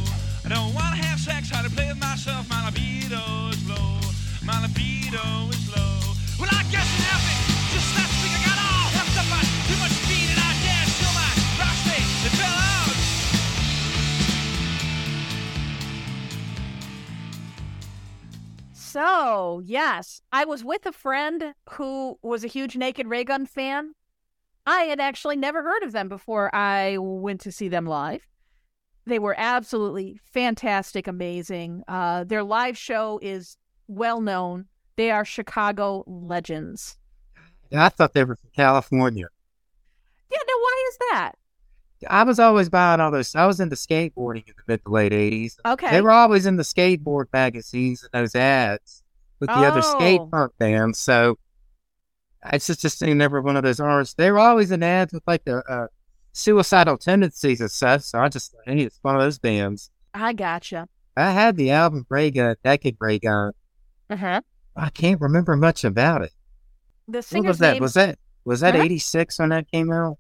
I don't want to have sex, how to play with myself. My libido's low. My libido is low. Well, I guess it happened. Just last week I got all hemmed up on too much speed and I danced till my prostate it fell out. So, yes, I was with a friend who was a huge Naked Raygun fan. I had actually never heard of them before I went to see them live. They were absolutely fantastic, amazing. Uh, their live show is well known. They are Chicago legends. I thought they were from California. Yeah, now why is that? I was always buying all those. I was into skateboarding in the mid to late 80s. Okay. They were always in the skateboard magazines and those ads with the other skate Oh. punk bands. So it's just, just never one of those artists. They were always in ads with like the uh, suicidal tendencies and stuff. So I just, hey, it's one of those bands. I gotcha. I had the album Raygun, Naked Raygun. Uh huh. I can't remember much about it. The What was that? name, Was that was that Uh-huh. 86 when that came out?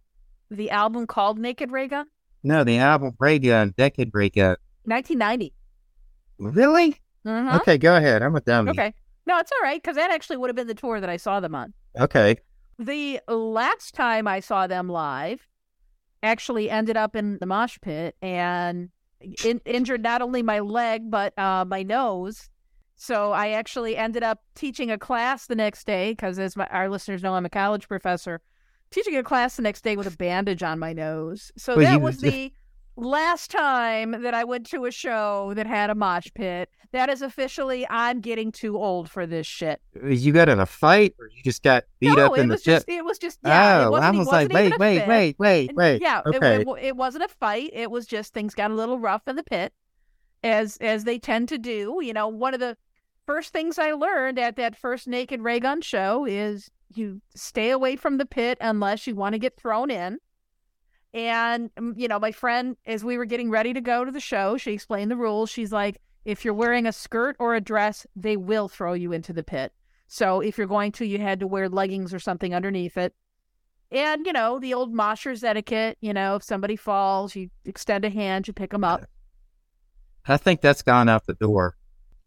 the album called Naked Raygun, No, the album Raygun, Naked Raygun. 1990. Really? Uh-huh. Okay, go ahead. I'm a dummy. Okay. No, it's all right because that actually would have been the tour that I saw them on. Okay. The last time I saw them live, actually ended up in the mosh pit and in- injured not only my leg but uh, my nose. So I actually ended up teaching a class the next day because, as my, our listeners know, I'm a college professor. Teaching a class the next day with a bandage on my nose. So Well, that was the last time that I went to a show that had a mosh pit. That is officially, I'm getting too old for this shit. Uh, you got in a fight or you just got beat no, up in the was pit? just it was just yeah. it oh, I was like, wait, wait, wait, wait, And wait. Yeah, it- okay. it, wa- it wasn't a fight. It was just things got a little rough in the pit, as as they tend to do. You know, one of the first things I learned at that first Naked Raygun show is you stay away from the pit unless you want to get thrown in. And mm, you know, my friend, as we were getting ready to go to the show, she explained the rules. She's like, if you're wearing a skirt or a dress, they will throw you into the pit. So if you're going to, you had to wear leggings or something underneath it. And, you know, the old moshers etiquette, you know, if somebody falls, you extend a hand, you pick them up. I think that's gone out the door.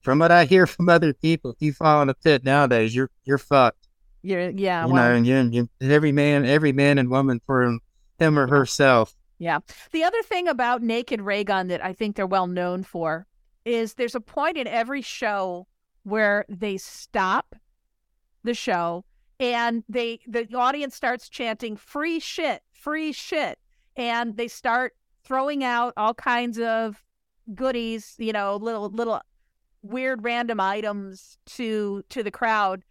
From what I hear from other people, if you fall in a pit nowadays, you're you're fucked. You're, yeah, you well, know, and you, you, every man, every man and woman for him, or herself. yeah. The other thing about Naked Raygun that I think they're well known for is there's a point in every show where they stop the show and they the audience starts chanting free shit, free shit. And they start throwing out all kinds of goodies, you know, little little weird random items to to the crowd.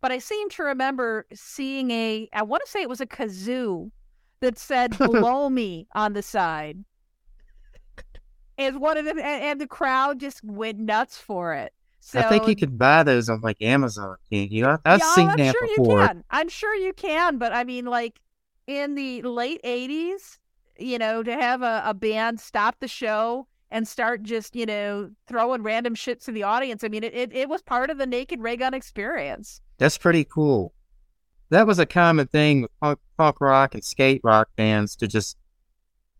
But I seem to remember seeing a I want to say it was a kazoo that said blow me on the side. Is one of them and, and the crowd just went nuts for it. So I think you could buy those on like Amazon. Can't you? I, I've yeah, seen I'm that sure before. you can. I'm sure you can, but I mean, like in the late '80s, you know, to have a, a band stop the show and start just, you know, throwing random shit to the audience. I mean, it, it, it was part of the Naked Raygun experience. That's pretty cool. That was a common thing with punk, punk rock and skate rock bands to just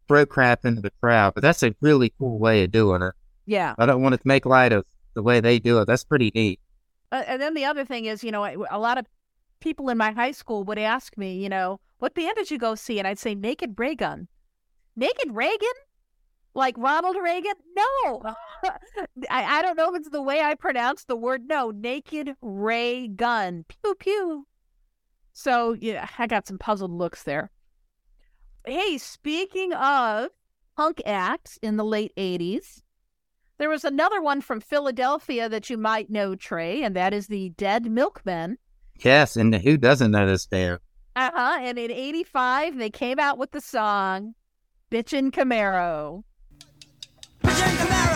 throw crap into the crowd. But that's a really cool way of doing it. Yeah. I don't want to make light of the way they do it. That's pretty neat. Uh, and then the other thing is, you know, a lot of people in my high school would ask me, you know, what band did you go see? And I'd say Naked Raygun. Naked Reagan? Like Ronald Reagan? No. I, I don't know if it's the way I pronounce the word. No, Naked Ray Gun. Pew pew. So yeah, I got some puzzled looks there. Hey, speaking of punk acts in the late 80s, there was another one from Philadelphia that you might know, Trey, and that is the Dead Milkmen. Yes, and who doesn't know this band? Uh huh. And in 85, they came out with the song Bitchin' Camaro. Bitchin' Camaro,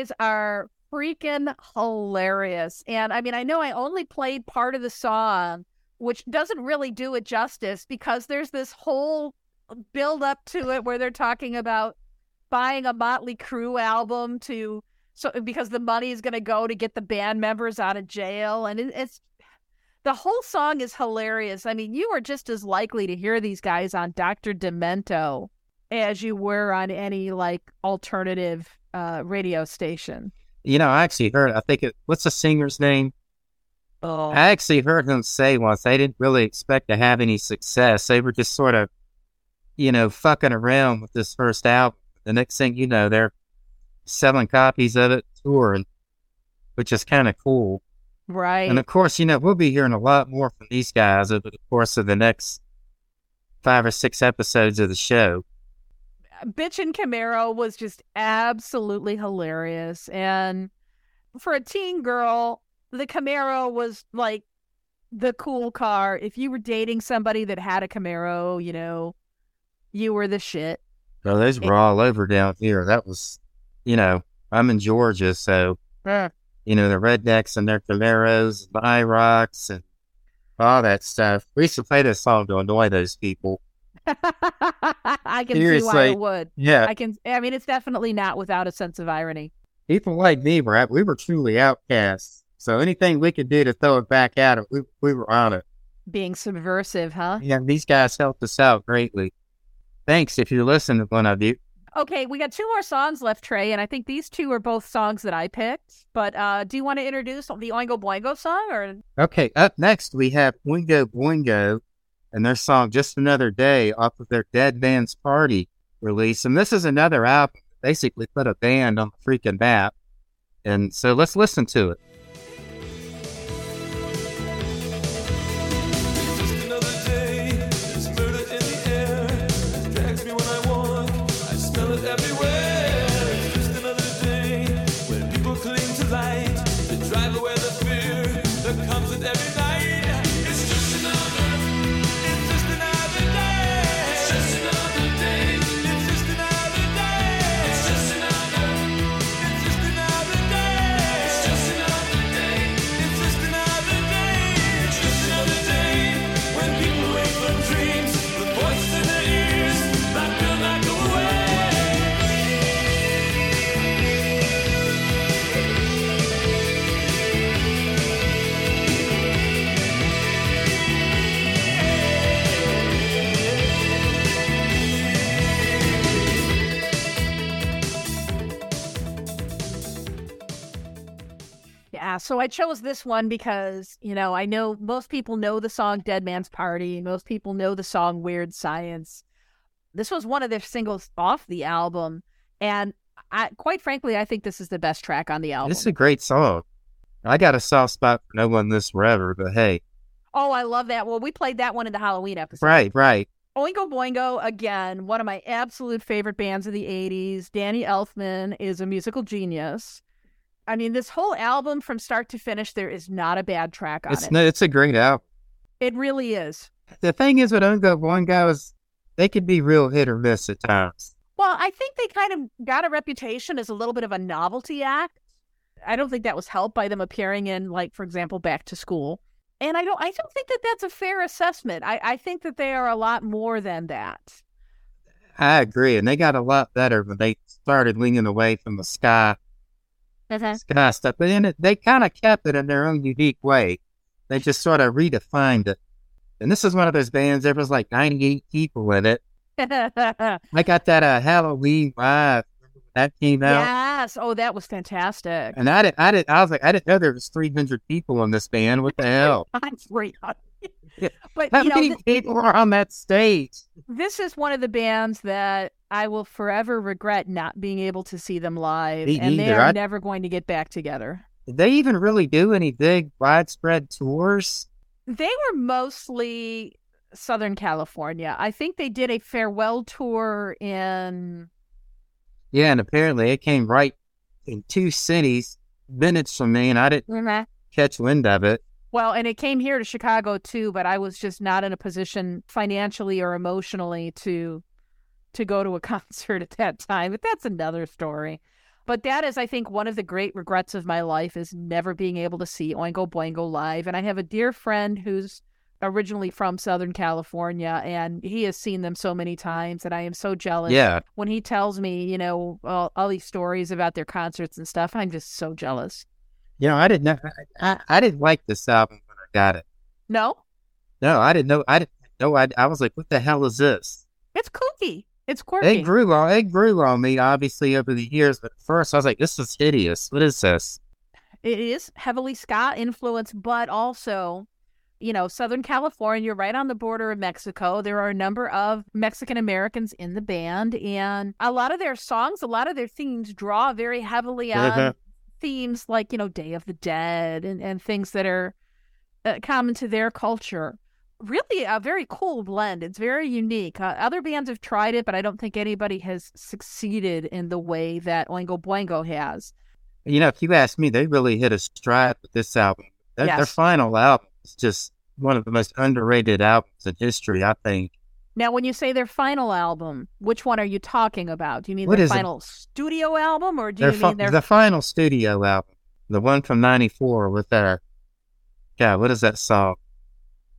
guys are freaking hilarious. And I mean, I know I only played part of the song, which doesn't really do it justice because there's this whole build up to it where they're talking about buying a Motley Crue album to so because the money is going to go to get the band members out of jail and it, it's the whole song is hilarious. I mean, you are just as likely to hear these guys on Dr. Demento as you were on any like alternative uh, radio station. You know, I actually heard, I think it, what's the singer's name? Oh, I actually heard him say once they didn't really expect to have any success. They were just sort of, you know, fucking around with this first album. The next thing you know, they're selling copies of it, touring, which is kind of cool. right. And of course, you know, we'll be hearing a lot more from these guys over the course of the next five or six episodes of the show. Bitchin' Camaro was just absolutely hilarious. And for a teen girl, the Camaro was like the cool car. If you were dating somebody that had a Camaro, you know, you were the shit. So those were all over down here. That was, you know, I'm in Georgia, so you know the rednecks and their Camaros, the IROCs, and all that stuff. We used to play this song to annoy those people. I can see why Seriously. it would. Yeah, I can. I mean, it's definitely not without a sense of irony. people like me were we were truly outcasts. So anything we could do to throw it back at them, we we were on it. Being subversive, huh? Yeah, these guys helped us out greatly. Thanks if you listen to one of you. Okay, we got two more songs left, Trey, and I think these two are both songs that I picked. But uh, do you want to introduce the Oingo Boingo song, or Okay, up next we have Oingo Boingo and their song Just Another Day off of their Dead Man's Party release. And this is another album basically put a band on the freaking map. And so let's listen to it. Yeah. So I chose this one because you know I know most people know the song "Dead Man's Party." Most people know the song "Weird Science." This was one of their singles off the album, and I, quite frankly, I think this is the best track on the album. This is a great song. I got a soft spot for No One This Forever, but hey, Oh, I love that. Well, we played that one in the Halloween episode. right, right. Oingo Boingo, again, one of my absolute favorite bands of the 80s. Danny Elfman is a musical genius. I mean, this whole album from start to finish, there is not a bad track on It's it. no, it's a great album. it really is. The thing is with Oingo Boingo is they could be real hit or miss at times. Well, I think they kind of got a reputation as a little bit of a novelty act. I don't think that was helped by them appearing in, like, for example, Back to School. And I don't, I don't think that that's a fair assessment. I, I think that they are a lot more than that. I agree, and they got a lot better when they started leaning away from the sky mm-hmm. ska stuff. But then it, they kind of kept it in their own unique way. They just sort of redefined it. And this is one of those bands, there was like 98 people in it. I got that uh, Halloween vibe that came out. Yes. Oh, that was fantastic. And I didn't, I didn't, I was like, I didn't know there was 300 people on this band. What the hell? I'm 300. But How you know, many th- people are on that stage? this is one of the bands that I will forever regret not being able to see them live, Me and they are I- never going to get back together. Did they even really do any big widespread tours? They were mostly Southern California. I think they did a farewell tour in Yeah, and apparently it came right in two cities, minutes from me, and I didn't mm-hmm. catch wind of it. Well, and it came here to Chicago too, but I was just not in a position financially or emotionally to to go to a concert at that time. But that's another story. But that is, I think, one of the great regrets of my life is never being able to see Oingo Boingo live. And I have a dear friend who's originally from Southern California, and he has seen them so many times, and I am so jealous. Yeah, When he tells me, you know, all, all these stories about their concerts and stuff, I'm just so jealous. You know, I didn't know. I, I, I didn't like this album when I got it. No, No, I didn't know. I didn't know. I, I was like, what the hell is this? it's kooky. It's quirky. It grew on. It grew on me, obviously, over the years. But first, I was like, this is hideous. What is this? It is heavily ska influenced, but also, you know, Southern California, you're right on the border of Mexico. There are a number of Mexican Americans in the band, and a lot of their songs, a lot of their themes draw very heavily on Mhm. Themes like, you know, Day of the Dead and, and things that are uh, common to their culture. Really a very cool blend. It's very unique. Uh, other bands have tried it, but I don't think anybody has succeeded in the way that Oingo Boingo has. You know, if you ask me, they really hit a stride with this album. Their, their final album is just one of the most underrated albums in history, I think. Now, when you say their final album, which one are you talking about? Do you mean What their is it? final studio album, or do Their you fi- mean their? the final studio album, the one from '94 with their, God, what is that song?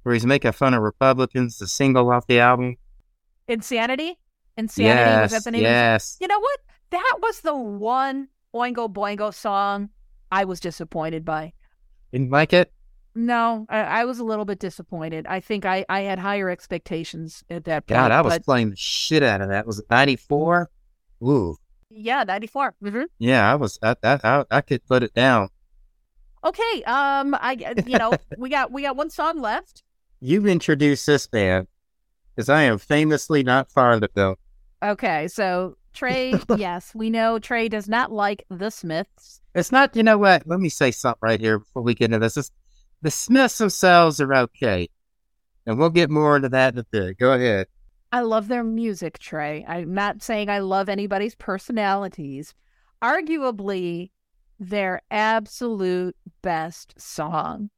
Where he's making fun of Republicans, the single off the album. Insanity? Insanity was yes, that the name? yes. You know what? That was the one Oingo Boingo song I was disappointed by. Didn't like it. No, I, I was a little bit disappointed. I think I, I had higher expectations at that point. God, I was but playing the shit out of that. Was it '94? Ooh, yeah, 94. hmm yeah, I was. I, I, I, I could put it down. Okay, um, I you know we got we got one song left. You introduced this band because I am famously not fond of them. Okay, so Trey, yes, we know Trey does not like the Smiths. It's not. You know what? Let me say something right here before we get into this. It's, the Smiths themselves are okay, and we'll get more into that in a bit. Go ahead. I love their music, Trey. I'm not saying I love anybody's personalities. Arguably, their absolute best song,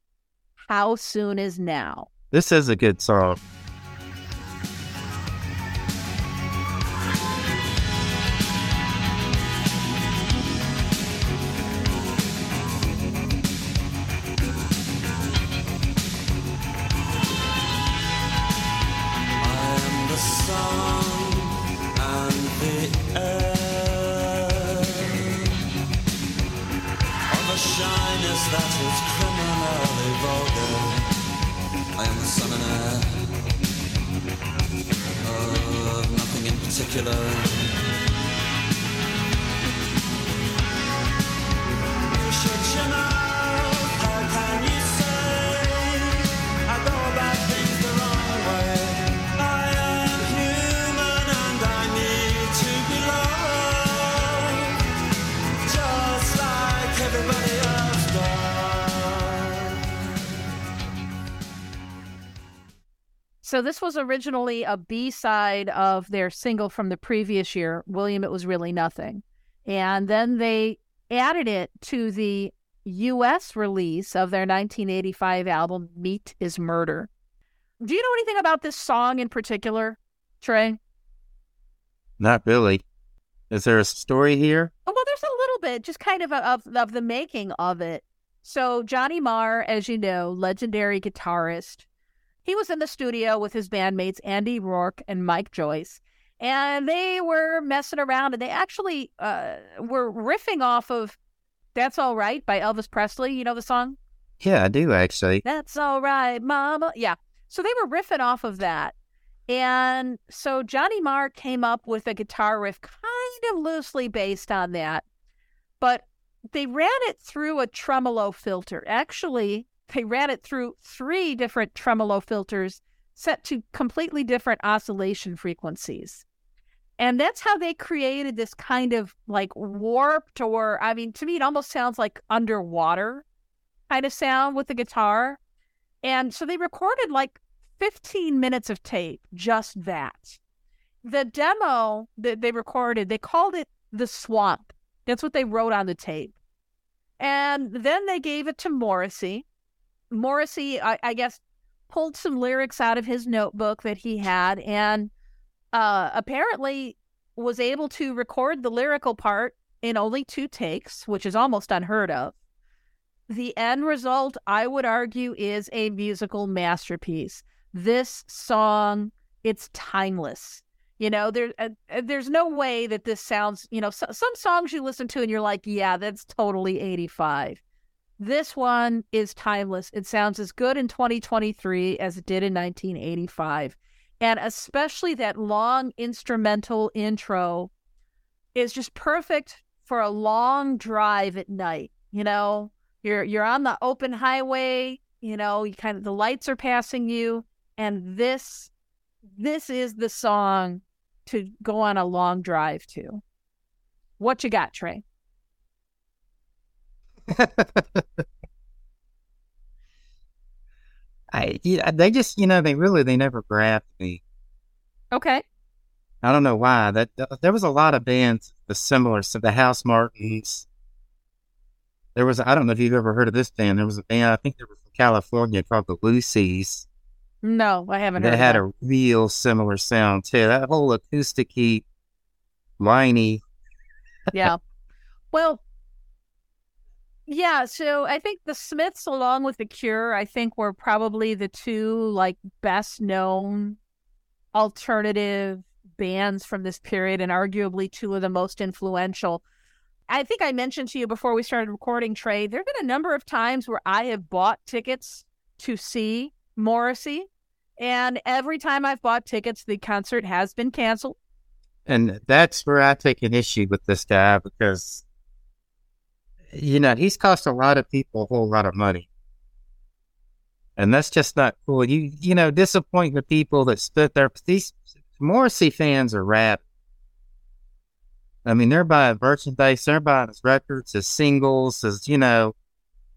How Soon Is Now. This is a good song. So this was originally a B side of their single from the previous year, William, It Was Really Nothing. And then they added it to the US release of their 1985 album, Meat is Murder. Do you know anything about this song in particular, Trey? Not really. Is there a story here? Oh, well, there's a little bit, just kind of a, of of the making of it. So Johnny Marr, as you know, legendary guitarist, he was in the studio with his bandmates Andy Rourke and Mike Joyce, and they were messing around, and they actually uh, were riffing off of "That's All Right" by Elvis Presley. You know the song? Yeah, I do actually. That's all right, mama. Yeah. So they were riffing off of that. And so Johnny Marr came up with a guitar riff kind of loosely based on that. But they ran it through a tremolo filter. Actually, they ran it through three different tremolo filters set to completely different oscillation frequencies. And that's how they created this kind of like warped, or I mean, to me, it almost sounds like underwater kind of sound with the guitar. And so they recorded like 15 minutes of tape, just that. The demo that they recorded, they called it The Swamp. That's what they wrote on the tape. And then they gave it to Morrissey. Morrissey, I, I guess, pulled some lyrics out of his notebook that he had and uh, apparently was able to record the lyrical part in only two takes, which is almost unheard of the end result, I would argue, is a musical masterpiece. This song, it's timeless. You know, there, uh, uh, there's no way that this sounds. You know, so, some songs you listen to and you're like, yeah, that's totally '85. This one is timeless. It sounds as good in 2023 as it did in 1985, and especially that long instrumental intro is just perfect for a long drive at night. You know, you're you're on the open highway, you know, you kind of the lights are passing you and this this is the song to go on a long drive to. What you got, Trey? I yeah, uh, they just you know they really they never grabbed me. Okay. I don't know why. That uh, there was a lot of bands the similar. So the Housemartins. There was I don't know if you've ever heard of this band. There was a band I think they were from California called the Lucy's. No, I haven't They heard had of a real similar sound too. That whole acousticy, whiny. Yeah. Well, yeah, so I think the Smiths along with the Cure, I think were probably the two like best known alternative bands from this period and arguably two of the most influential. I think I mentioned to you before we started recording, Trey, there have been a number of times where I have bought tickets to see Morrissey. And every time I've bought tickets, the concert has been canceled. And that's where I take an issue with this guy because, you know, he's cost a lot of people a whole lot of money. And that's just not cool. You, you know, disappoint the people that stood there. These Morrissey fans are rad. I mean, they're buying merchandise, they're buying his records, his singles, his, you know,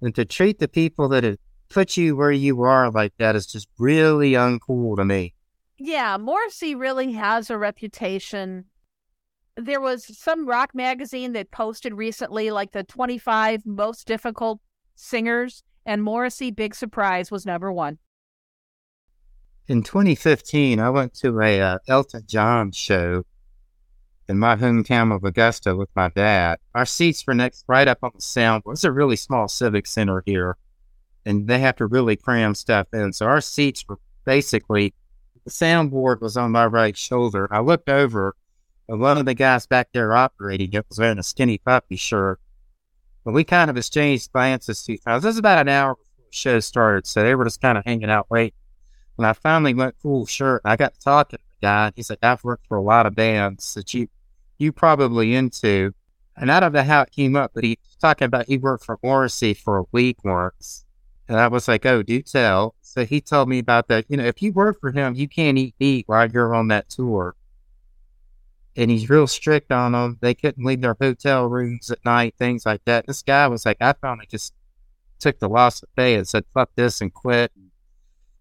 and to treat the people that have put you where you are like that is just really uncool to me. Yeah, Morrissey really has a reputation. There was some rock magazine that posted recently like the 25 most difficult singers, and Morrissey, big surprise, was number one. In 2015, I went to a uh, Elton John show in my hometown of Augusta with my dad. Our seats were next right up on the soundboard. It's a really small civic center here, and they have to really cram stuff in. So our seats were basically the soundboard was on my right shoulder. I looked over, and one of the guys back there operating it was wearing a Skinny Puppy shirt. But we kind of exchanged glances two. This was about an hour before the show started, so they were just kind of hanging out waiting. When I finally went full shirt, I got to talking to the guy. He said, I've worked for a lot of bands that you you probably into. And I don't know how it came up, but he was talking about he worked for Morrissey for a week once. And I was like, oh, do tell. So he told me about that. You know, if you work for him, you can't eat meat while you're on that tour. And he's real strict on them. They couldn't leave their hotel rooms at night, things like that. This guy was like, I finally just took the loss of pay and said, fuck this and quit.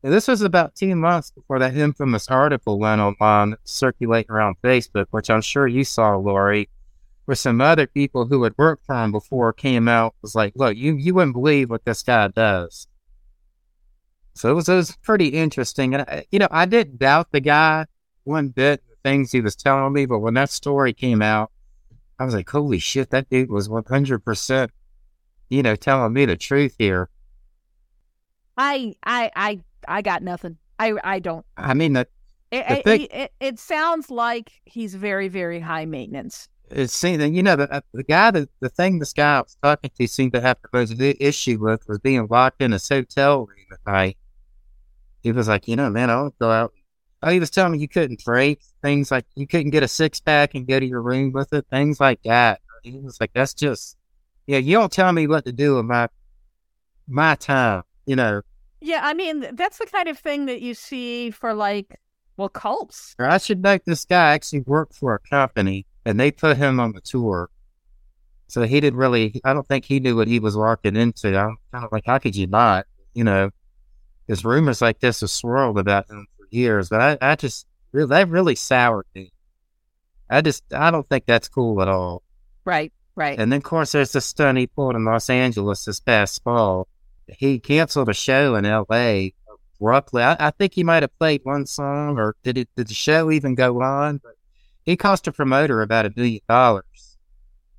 And this was about two months before that infamous article went online circulating around Facebook, which I'm sure you saw, Lori, where some other people who had worked for him before came out was like, look, you, you wouldn't believe what this guy does. So it was, it was pretty interesting. And, I, you know, I didn't doubt the guy one bit, things he was telling me, but when that story came out, I was like, holy shit, that dude was 100%, you know, telling me the truth here. I I I I got nothing. I I don't. I mean, that It, The it, thing- it, it sounds like he's very very high maintenance. it seemed, you know, the, uh, the guy, that the thing this guy I was talking to seemed to have the most issue with was being locked in his hotel room at night. He was like, you know, man, I don't go out. Oh, he was telling me you couldn't drink, things like you couldn't get a six pack and go to your room with it, things like that. He was like, that's just, yeah, you don't tell me what to do in my, my time, you know. Yeah, I mean that's the kind of thing that you see for like well cults. I should note this guy actually worked for a company and they put him on the tour. So he didn't really, I don't think he knew what he was walking into. I'm kind of like, how could you not? You know, because rumors like this have swirled about him years, but I, I just, really, that really soured me. I just, I don't think that's cool at all. Right, right. And then, of course, there's the stunt he pulled in Los Angeles this past fall. He canceled a show in L.A. abruptly. I, I think he might have played one song, or did it? Did the show even go on? But he cost a promoter about a million dollars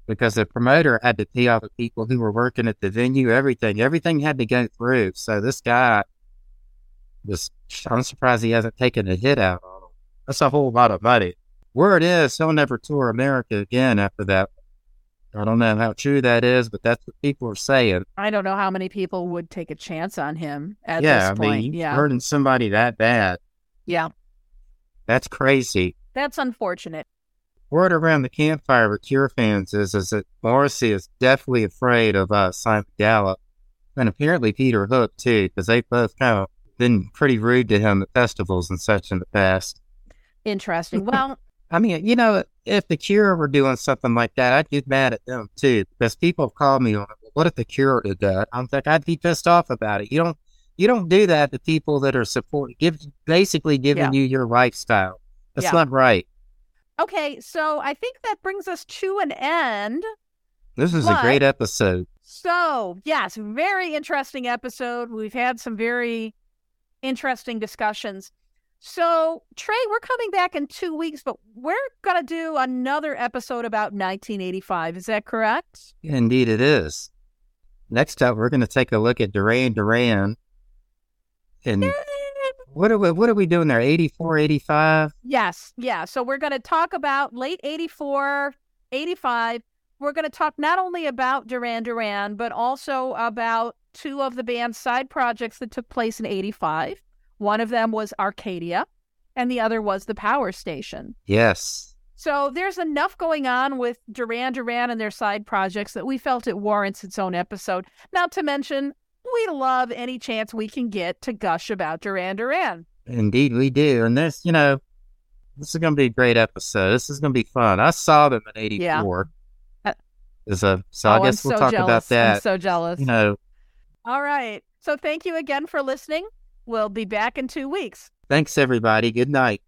because the promoter had to pay all the people who were working at the venue. Everything, everything had to go through. So this guy was. I'm surprised he hasn't taken a hit out on him. That's a whole lot of money. Word is he'll never tour America again after that. I don't know how true that is, but that's what people are saying. I don't know how many people would take a chance on him at yeah, I this point. mean, yeah, hurting somebody that bad, yeah, that's crazy. that's unfortunate. Word around the campfire with Cure fans is, is that Morrissey is definitely afraid of uh, Simon Gallup, and apparently Peter Hook too, because they've both kind of been pretty rude to him at festivals and such in the past. Interesting. Well, I mean, you know, if the Cure were doing something like that, I'd get mad at them too, because people have called me on it. What if the Cure did that? I'm like, I'd be pissed off about it. You don't, you don't do that to people that are supporting, give basically giving Yeah. you your lifestyle. That's Yeah. not right. okay, so I think that brings us to an end. This is But- a great episode. So, yes, very interesting episode. We've had some very interesting discussions. So, Trey, we're coming back in two weeks, but we're going to do another episode about 1985. Is that correct? Indeed, it is. Next up, we're going to take a look at Duran Duran. And what are we, what are we doing there? 84, 85? Yes, yeah. So, we're going to talk about late 84, 85. We're going to talk not only about Duran Duran, but also about two of the band's side projects that took place in 85. One of them was Arcadia, and the other was the Power Station. Yes. So there's enough going on with Duran Duran and their side projects that we felt it warrants its own episode. Not to mention, we love any chance we can get to gush about Duran Duran. Indeed, we do. And this, you know, this is going to be a great episode. This is going to be fun. I saw them in 84. Uh, Is a, so I Oh, guess I'm we'll so talk jealous. about that. I'm so jealous. you know, All right. So thank you again for listening. We'll be back in two weeks. thanks everybody. Good night.